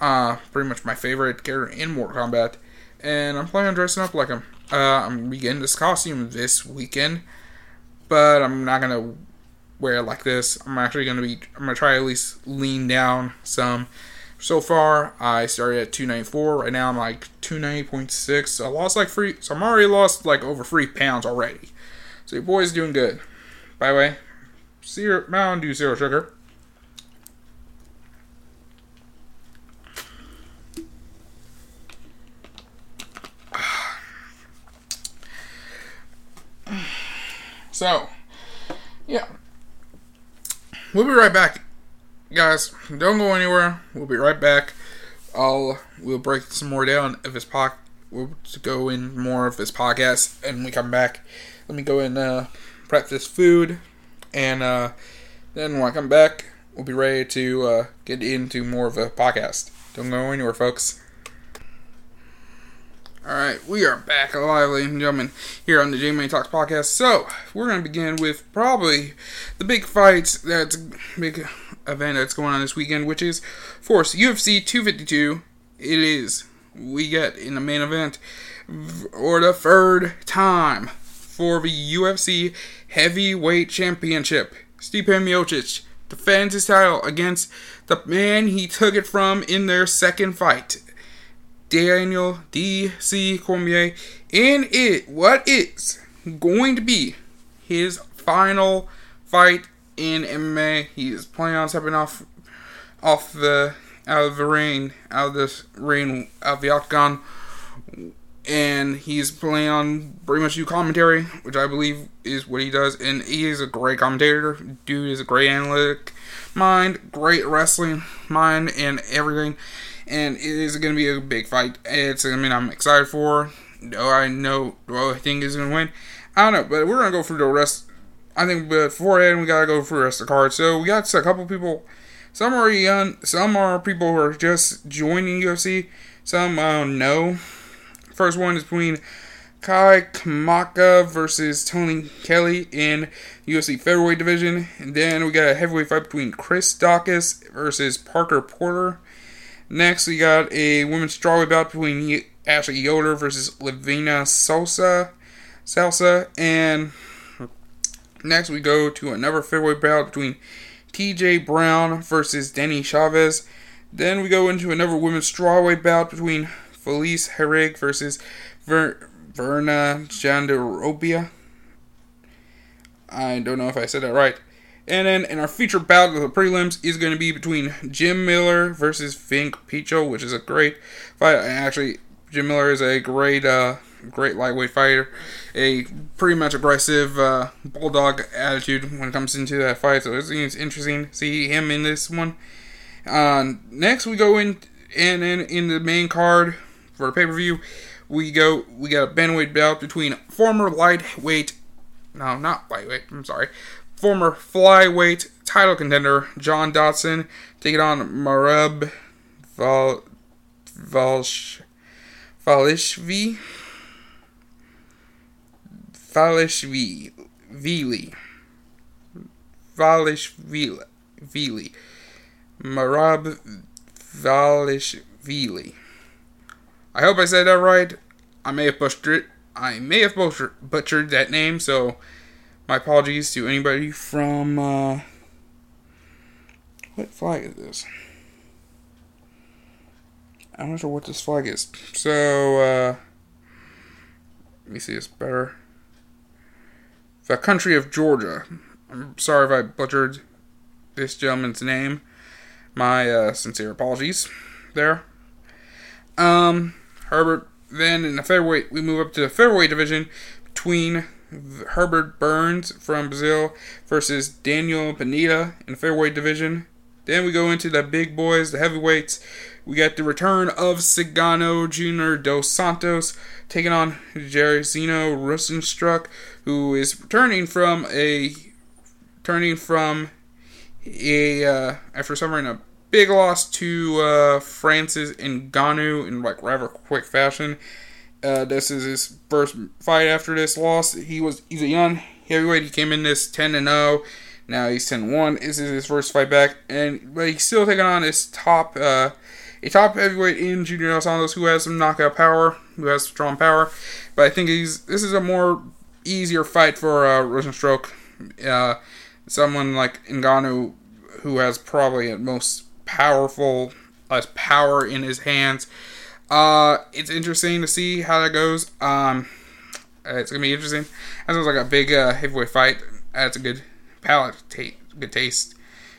Uh, pretty much my favorite character in Mortal Kombat, and I'm planning on dressing up like him. Uh, I'm getting this costume this weekend, but I'm not gonna wear like this. I'm actually gonna be. I'm gonna try at least lean down some. So far, I started at 294. Right now, I'm like 290.6. So I lost like three. So I'm already lost like over three pounds already. So your boy's doing good. By the way, zero Mountain Dew zero sugar. So, yeah. We'll be right back guys, don't go anywhere. We'll be right back. I'll we'll break some more down of his poc. We'll go in more of his podcast, and we come back. Let me go and uh, prep this food, and uh, then when I come back, we'll be ready to uh, get into more of a podcast. Don't go anywhere, folks. Alright, we are back alive, ladies and gentlemen, here on the J Talks podcast. So, we're going to begin with probably the big fights that's big event that's going on this weekend, which is Force UFC 252. It is we get in the main event or the third time for the UFC Heavyweight Championship. Stipe Miocic defends his title against the man he took it from in their second fight, Daniel D.C. Cormier, in it what is going to be his final fight in MMA. He is planning on stepping off off the out of the ring, out of this ring, out of the octagon, and he's planning on pretty much do commentary, which I believe is what he does. And he is a great commentator. Dude is a great analytic mind, great wrestling mind, and everything. And it is going to be a big fight. It's I mean I'm excited for. Do I know? Do I think is going to win? I don't know, but we're gonna go through the rest I think beforehand we gotta go through the rest of the card. So we got a couple people. Some are young. Some are people who are just joining UFC. Some I don't know. First one is between Kai Kamaka versus Tony Kelly in UFC featherweight division. And then we got a heavyweight fight between Chris Daukaus versus Parker Porter. Next, we got a women's strawweight bout between Ashley Yoder versus Lavina Salsa. Salsa and Next, we go to another featherweight bout between TJ Brown versus Danny Chavez. Then we go into another women's strawweight bout between Felice Herrig versus Ver- Virna Jandiroba. I don't know if I said that right. And then in our featured bout of the prelims is going to be between Jim Miller versus Vinc Pichel, which is a great fight. Actually, Jim Miller is a great uh, great lightweight fighter, a pretty much aggressive uh, bulldog attitude when it comes into that fight. So it's, it's interesting to see him in this one. Uh, next, we go in and in, in the main card for the pay per view. We go. We got a bantamweight bout between former lightweight, no, not lightweight. I'm sorry, former flyweight title contender John Dodson taking on Merab Val Valsh Valishvi. Valishvili. Valishvili. Marab Valishvili. I hope I said that right. I may have butchered. I may have butchered that name, so my apologies to anybody from uh, what flag is this? I'm not sure what this flag is. So uh, let me see this better the country of Georgia. I'm sorry if I butchered this gentleman's name. My uh, sincere apologies there. Um, Herbert. Then in the featherweight, we move up to the featherweight division between Herbert Burns from Brazil versus Daniel Pineda in the featherweight division. Then we go into the big boys, the heavyweights. We got the return of Cigano Jr. dos Santos taking on Jairzinho Rozenstruik, who is returning from a turning from a uh, after suffering a big loss to uh, Francis Ngannou in like rather quick fashion. Uh, this is his first fight after this loss. He was he's a young heavyweight. He came in this ten and zero. Now he's 10-1. This is his first fight back, and but he's still taking on his top uh, a top heavyweight in Junior Dos Santos who has some knockout power, who has strong power. But I think he's this is a more easier fight for uh, Rozenstruik. Uh, someone like Ngannou, who has probably the most powerful, less power in his hands. Uh, it's interesting to see how that goes. Um, it's gonna be interesting. That sounds like a big uh, heavyweight fight. That's a good palate, good taste,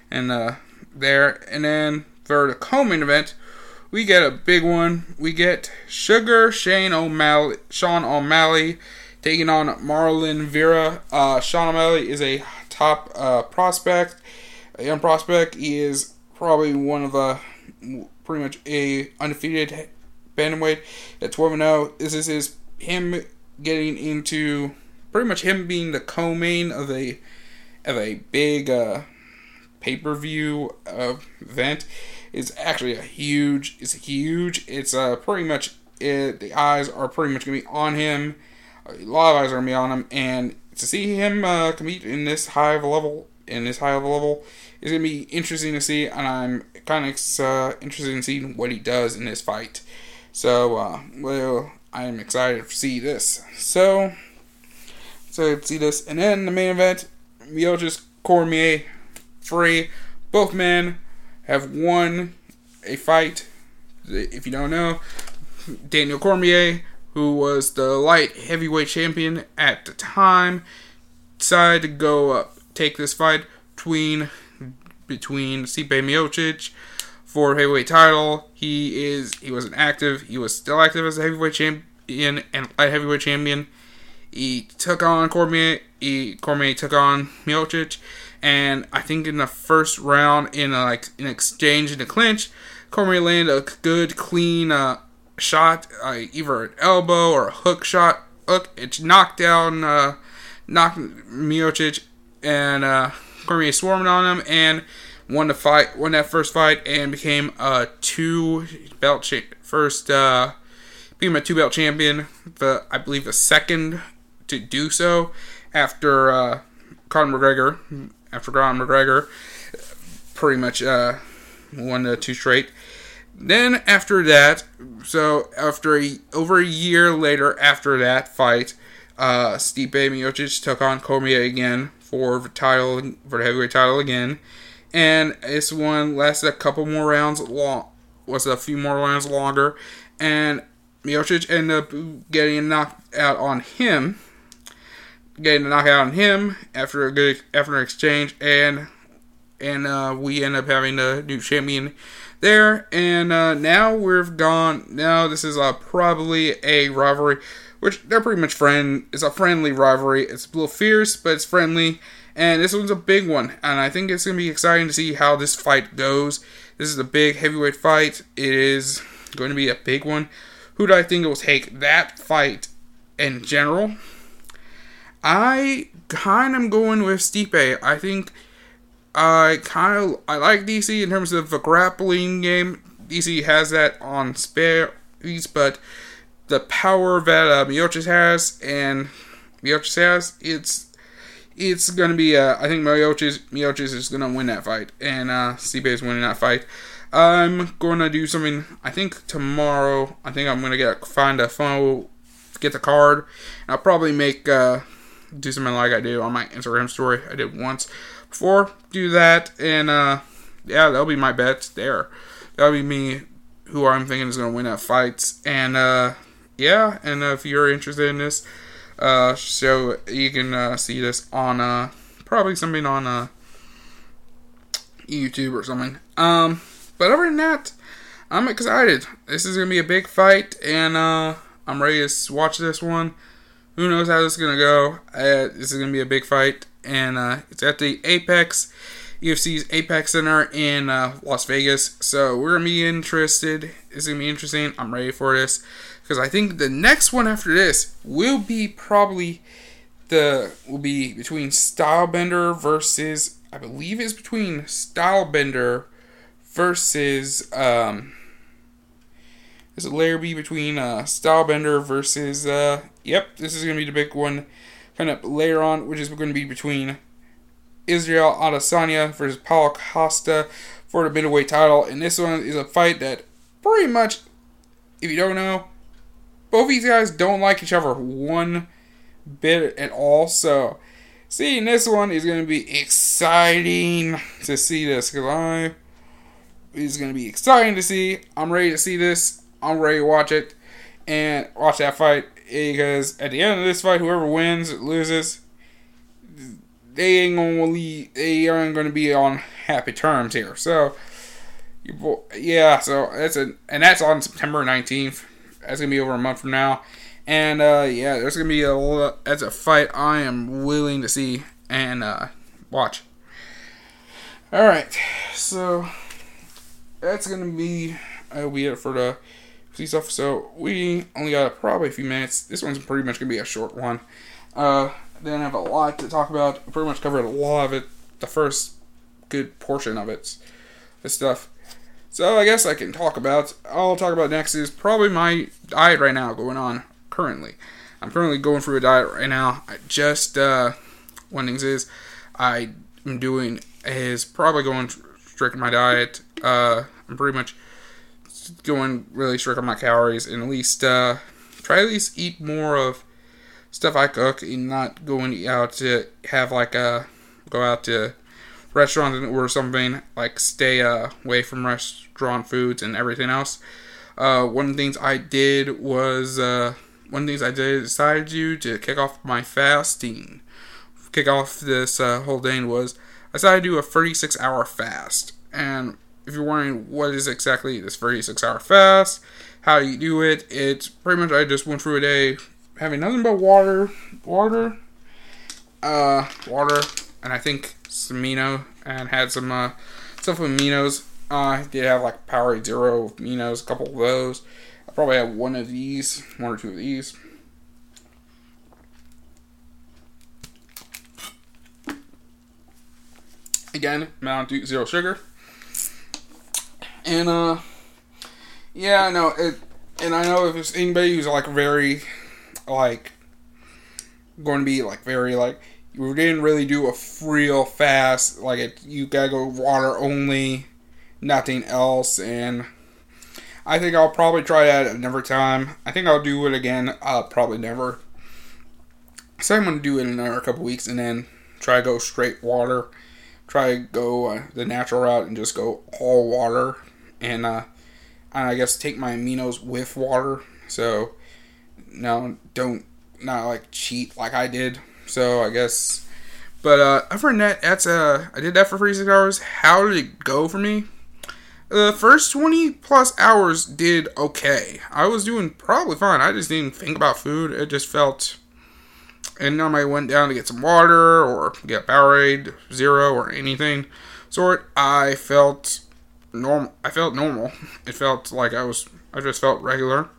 and uh, there. And then for the co-main event, we get a big one. We get Sugar Shane O'Malley, Sean O'Malley taking on Marlon Vera. Uh, Sean O'Malley is a top uh, prospect, a young prospect. He is probably one of the pretty much a undefeated bantamweight at 12 0. This is his him getting into pretty much him being the co-main of a of a big uh, pay per view uh, event is actually a huge. It's huge. It's uh pretty much it. The eyes are pretty much gonna be on him. A lot of eyes are gonna be on him, and to see him uh, compete in this high of a level, in this high of a level, is gonna be interesting to see, and I'm kind of uh, interested in seeing what he does in this fight. So, uh, well, I'm excited to see this. So, so see this, and then the main event, Miocic Cormier, free, both men have won a fight. If you don't know, Daniel Cormier, who was the light heavyweight champion at the time, decided to go up, take this fight between between Stipe Miocic for heavyweight title. He is he was an active. He was still active as a heavyweight champion and light heavyweight champion. He took on Cormier. He, Cormier took on Miocic and I think in the first round, in a, like an exchange in the clinch, Cormier landed a good, clean uh, shot, uh, either an elbow or a hook shot. Hook, it knocked down, uh, knocked Miocic, and uh, Cormier swarmed on him and won the fight, won that first fight, and became a two belt cha- first, uh, became a two belt champion. The I believe the second to do so after uh, Conor McGregor after Conor McGregor pretty much uh, won the two straight. Then after that, so after a, over a year later after that fight, uh, Stipe Miocic took on Cormier again for the title for the heavyweight title again, and this one lasted a couple more rounds long, was a few more rounds longer, and Miocic ended up getting knocked out on him getting a knockout on him after a good after an exchange, and and uh, we end up having a new champion there. And uh, now we've gone. Now this is uh, probably a rivalry, which they're pretty much friend. It's a friendly rivalry. It's a little fierce, but it's friendly. And this one's a big one, and I think it's gonna be exciting to see how this fight goes. This is a big heavyweight fight. It is going to be a big one. Who do I think will take that fight in general? I kind of am going with Stipe. I think I kind of I like DC in terms of the grappling game. DC has that on spare but the power that uh, Miocic has and Miocic has, it's it's gonna be. Uh, I think Miocic Miocic is gonna win that fight, and uh, Stipe is winning that fight. I'm gonna do something. I think tomorrow. I think I'm gonna get find a phone, get the card. And I'll probably make. Uh, do something like I do on my Instagram story. I did once before. Do that, and uh, yeah, that'll be my bets there. That'll be me, who I'm thinking is to win at fights. And uh, yeah, and uh, if you're interested in this, uh, so you can uh, see this on uh, probably something on uh, YouTube or something. Um, but other than that, I'm excited. This is gonna be a big fight, and uh, I'm ready to watch this one who knows how this is gonna go? Uh, this is gonna be a big fight, and uh, it's at the Apex UFC's Apex Center in uh, Las Vegas. So we're gonna be interested. It's gonna be interesting. I'm ready for this because I think the next one after this will be probably the will be between Stylebender versus I believe it's between Stylebender versus um, is Larrabee between uh, Stylebender versus uh, yep, this is gonna be the big one kind of later on, which is going to be between Israel Adesanya versus Paulo Costa for the middleweight title, and this one is a fight that pretty much, if you don't know, both these guys don't like each other one bit at all. So seeing this one is going to be exciting to see this because I is going to be exciting to see. I'm ready to see this. I'm ready to watch it and watch that fight because at the end of this fight, whoever wins loses, they ain't gonna leave, they aren't gonna be on happy terms here. So, yeah, so that's a and that's on September 19th. That's gonna be over a month from now. And uh, yeah, there's gonna be a that's a fight I am willing to see and uh, watch. All right, so that's gonna be uh, we it for the see stuff. So we only got probably a few minutes. This one's pretty much gonna be a short one. Uh, didn't have a lot to talk about. Pretty much covered a lot of it. The first good portion of it, this stuff. So I guess I can talk about. I'll talk about next is probably my diet right now going on currently. I'm currently going through a diet right now. I just uh, one thing is I am doing is probably going strict my diet. Uh, I'm pretty much going really strict on my calories and at least uh, try at least eat more of stuff I cook and not going out to have like a uh, go out to restaurants or something like stay uh, away from restaurant foods and everything else. Uh, one of the things I did was uh, one of the things I did decided to to kick off my fasting, kick off this uh, whole thing was I decided to do a 36 hour fast. And if you're wondering what is exactly this 36 hour fast, how you do it, it's pretty much I just went through a day having nothing but water, water, uh, water, and I think some amino, and had some uh, stuff with aminos. Uh, I did have like Power Zero aminos, a couple of those. I probably have one of these, one or two of these. Again, Mountain Dew Zero Sugar. And uh, yeah, I know it. And I know if it's anybody who's like very, like, going to be like very like you didn't really do a real fast like it, you gotta go water only, nothing else, and I think I'll probably try that another time. I think I'll do it again. Uh, probably never. So I'm gonna do it in another couple weeks and then try to go straight water. Try to go uh, the natural route and just go all water and uh, I guess take my aminos with water. So no, don't not like cheat like I did. So I guess, but uh, other than that, that's uh, I did that for 36 hours. How did it go for me? The first 20 plus hours did okay. I was doing probably fine. I just didn't think about food. It just felt. And then I went down to get some water or get Powerade Zero or anything sort. I felt normal. I felt normal. It felt like I was. I just felt regular.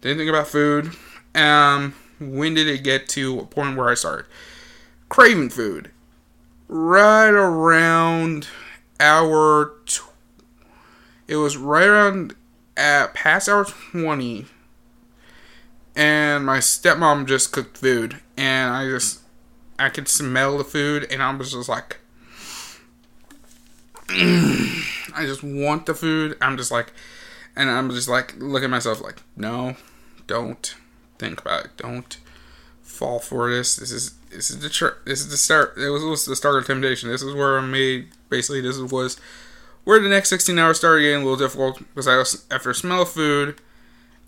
Didn't think about food. Um, when did it get to a point where I started craving food? Right around hour. Tw- it was right around at past hour twenty, and my stepmom just cooked food, and I just I could smell the food, and I was just like. I just want the food. I'm just like, and I'm just like, look at myself like, no, don't think about it. Don't fall for this. This is this is the tr- this is the start. It was, was the start of temptation. This is where I made basically this was where the next 16 hours started getting a little difficult because I was after smell food.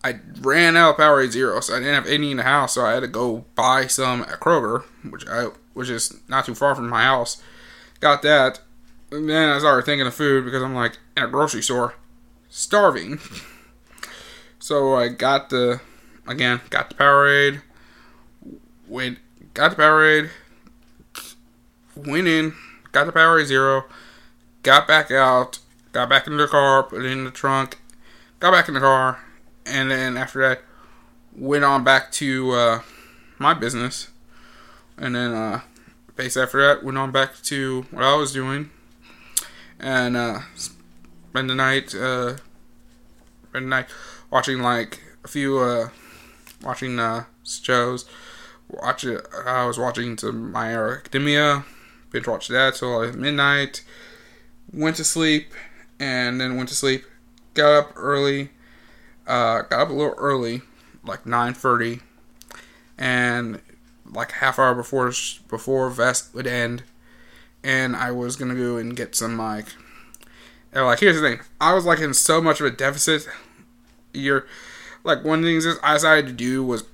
I ran out of Powerade Zero, so I didn't have any in the house, so I had to go buy some at Kroger, which I which is not too far from my house. Got that, and then I started thinking of food because I'm like in a grocery store, starving. so I got the, again, got the Powerade. Went, got the Powerade. Went in, got the Powerade Zero. Got back out, got back in the car, put it in the trunk. Got back in the car, and then after that, went on back to uh, my business. And then, uh, basically after that, went on back to what I was doing and uh, spend the night, uh, spend the night watching like a few, uh, watching uh, shows. Watch it. I was watching some My Hero Academia. Binge watched that till like midnight. Went to sleep, and then went to sleep. Got up early. Uh, got up a little early, like nine thirty, and like half hour before before vest would end, and I was gonna go and get some like. And like here's the thing, I was like in so much of a deficit. You're like one of the things I decided to do was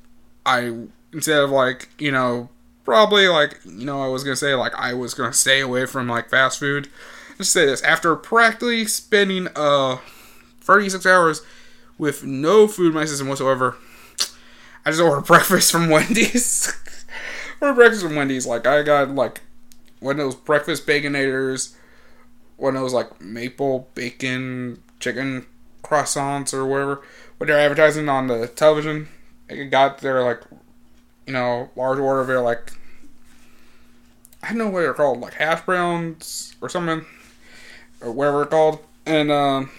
I instead of like you know probably like you know I was gonna say like I was gonna stay away from like fast food. Just say this after practically spending uh 36 hours with no food in my system whatsoever. I just ordered breakfast from Wendy's. ordered breakfast from Wendy's. Like I got like one of those breakfast baconators, one of those like maple bacon chicken croissants or whatever. What they're advertising on the television. I got their like you know, large order. of their like, I don't know what they're called, like hash browns or something, or whatever it's called. And um,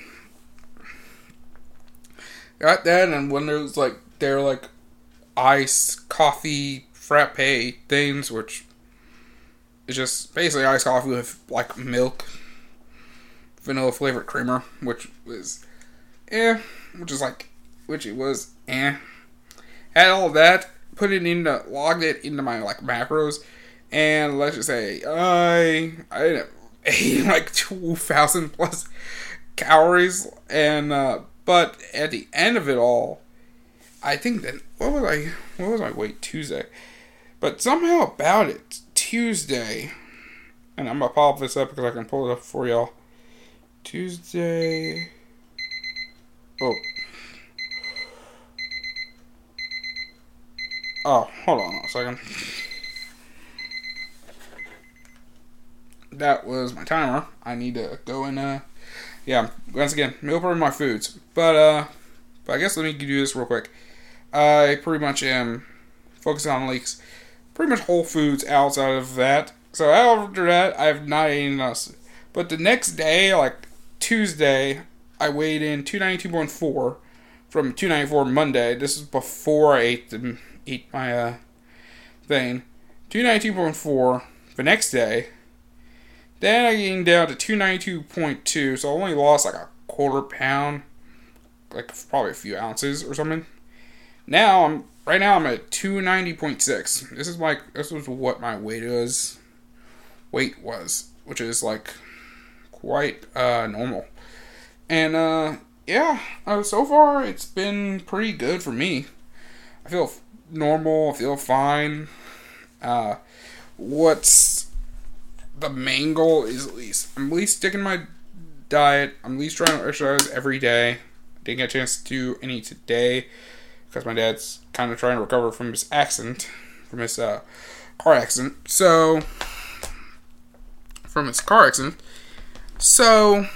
got that, and when there was like they're like ice coffee frappe things, which is just basically iced coffee with like milk, vanilla flavored creamer, which was eh, which is like, which it was eh. Had all that, put it into logged it into my like macros, and let's just say I I ate like two thousand plus calories, and uh, but at the end of it all, I think that what was I what was my weight Tuesday, but somehow about it Tuesday, and I'm gonna pop this up because I can pull it up for y'all. Tuesday. Oh, Oh, hold on a second. That was my timer. I need to go and uh yeah, once again, meal prep my foods. But uh but I guess let me do this real quick. I pretty much am focusing on leaks. Pretty much whole foods outside of that. So after that I have not eaten else. But the next day, like Tuesday, I weighed in two ninety two point four from two ninety four Monday. This is before I ate the eat my uh, thing. 292.4 the next day. Then I gained down to 292.2, so I only lost like a quarter pound, like probably a few ounces or something. Now I'm right now I'm at 290.6. This is like this was what my weight was. Weight was, which is like quite uh normal. And uh yeah, uh, so far it's been pretty good for me. I feel normal. I feel fine. Uh, what's the main goal is at least I'm at least sticking my diet. I'm at least trying to exercise every day. Didn't get a chance to do any today because my dad's kind of trying to recover from his accident, from his uh, car accident. So, from his car accident. So,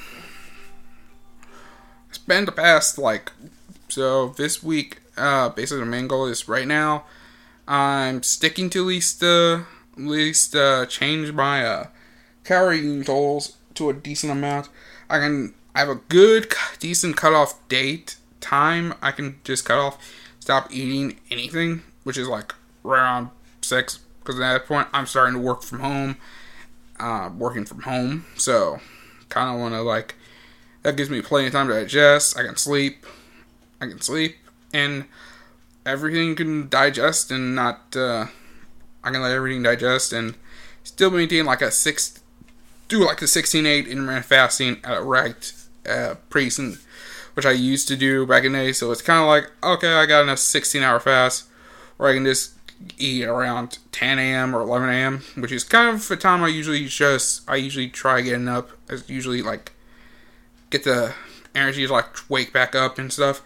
spend the past like so this week uh, basically the main goal is right now I'm sticking to at least uh, at least uh, change my uh, calorie goals to a decent amount. I can I have a good decent cutoff date time. I can just cut off, stop eating anything, which is like around six. Because at that point I'm starting to work from home, uh, working from home. So kind of want to like that gives me plenty of time to digest. I can sleep. I can sleep and everything can digest and not uh, I can let everything digest and still maintain like a six do like a 16-8 intermittent fasting at a right uh, pace which I used to do back in the day so it's kind of like okay I got enough 16 hour fast where I can just eat around 10 a.m. or 11 a.m. which is kind of the time I usually just I usually try getting up I usually like get the energy to like wake back up and stuff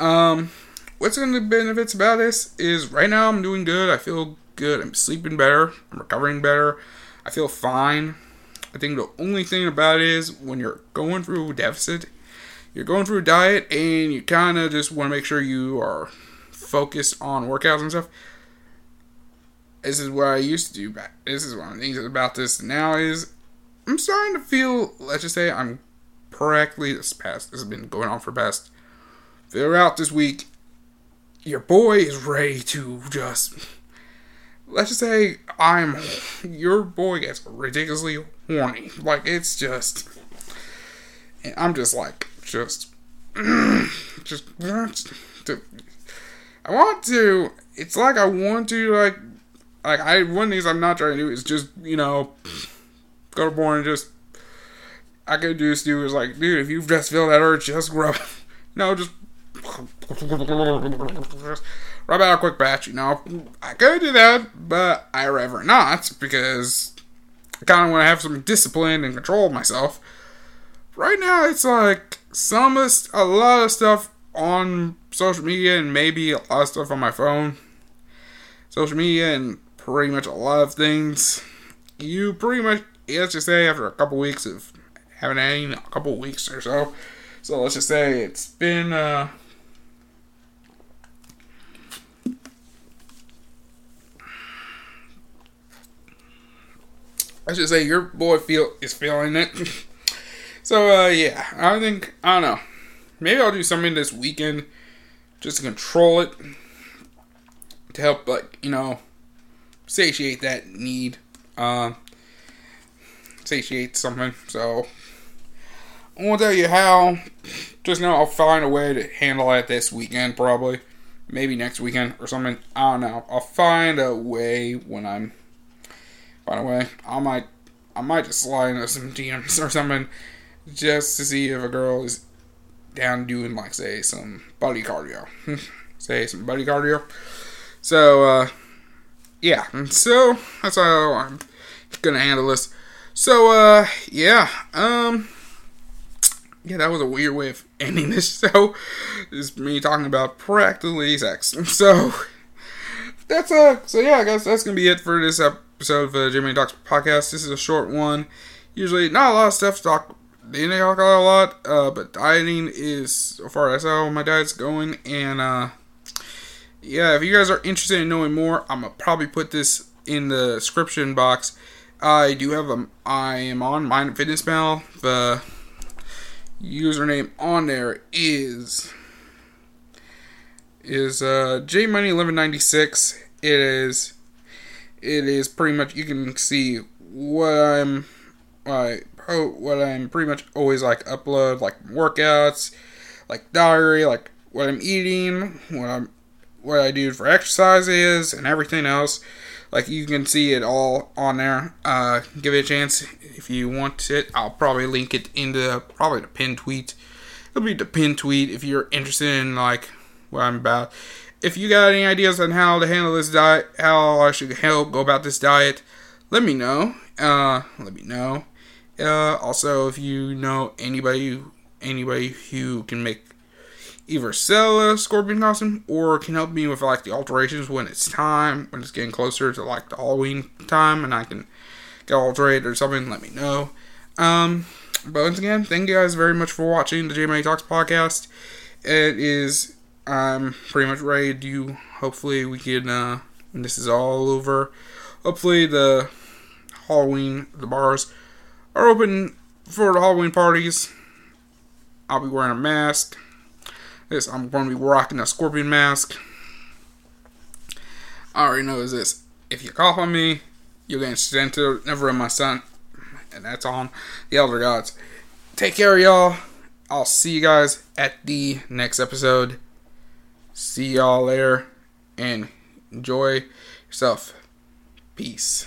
um, what's going to be benefits about this is right now I'm doing good. I feel good. I'm sleeping better. I'm recovering better. I feel fine. I think the only thing about it is when you're going through a deficit, you're going through a diet and you kind of just want to make sure you are focused on workouts and stuff. This is what I used to do back. This is one of the things about this now is I'm starting to feel, let's just say, I'm correctly. This past this has been going on for past throughout this week. Your boy is ready to just let's just say I'm your boy gets ridiculously horny. Like it's just I'm just like just just want to I want to it's like I want to like like I one of I'm not trying to do is just, you know, go to porn and just I could just do is like, dude, if you just feel that urge, just rub no, just rub out a quick batch, you know. I could do that, but I rather not because I kind of want to have some discipline and control of myself. Right now, it's like some a lot of stuff on social media and maybe a lot of stuff on my phone. Social media and pretty much a lot of things. You pretty much, let's just say, after a couple weeks of having a couple weeks or so. So let's just say it's been uh, I should say your boy feel is feeling it. so uh yeah, I think I don't know. Maybe I'll do something this weekend just to control it. To help like, you know, satiate that need. Uh satiate something. So I won't tell you how. Just know I'll find a way to handle it this weekend probably. Maybe next weekend or something. I don't know. I'll find a way when I'm by the way, I might I might just slide into some DMs or something just to see if a girl is down doing like say some body cardio. say some body cardio. So uh yeah, so that's how I'm gonna handle this. So uh yeah, um yeah, that was a weird way of ending this show. Is me talking about practically sex. So that's uh so yeah, I guess that's gonna be it for this episode episode of the J Money Talks podcast. This is a short one. Usually, not a lot of stuff to talk. They talk a lot, uh, but dieting is so far as how my diet's going. And uh, yeah, if you guys are interested in knowing more, I'm gonna probably put this in the description box. I do have a. I am on MyFitnessPal. The username on there is is uh, jmoney1196. It is it is pretty much you can see what I'm like what I'm pretty much always like upload like workouts, like diary, like what I'm eating, what I'm what I do for exercises and everything else. Like you can see it all on there. Uh, give it a chance if you want it. I'll probably link it in the probably the pin tweet. It'll be the pin tweet if you're interested in like what I'm about if you got any ideas on how to handle this diet, how I should help go about this diet, let me know. Uh, let me know. Uh, also, if you know anybody, anybody who can make either sell a scorpion costume or can help me with like the alterations when it's time, when it's getting closer to like the Halloween time, and I can get alterated or something, let me know. Um, but once again, thank you guys very much for watching the J Money Talks podcast. It is I'm pretty much ready to. Hopefully, we can. Uh, this is all over, hopefully the Halloween the bars are open for the Halloween parties. I'll be wearing a mask. This I'm going to be rocking a scorpion mask. I already know is this. If you cough on me, you'll get sent to Netherrealm my son. And that's on the Elder Gods. Take care, y'all. I'll see you guys at the next episode. See y'all later and enjoy yourself. Peace.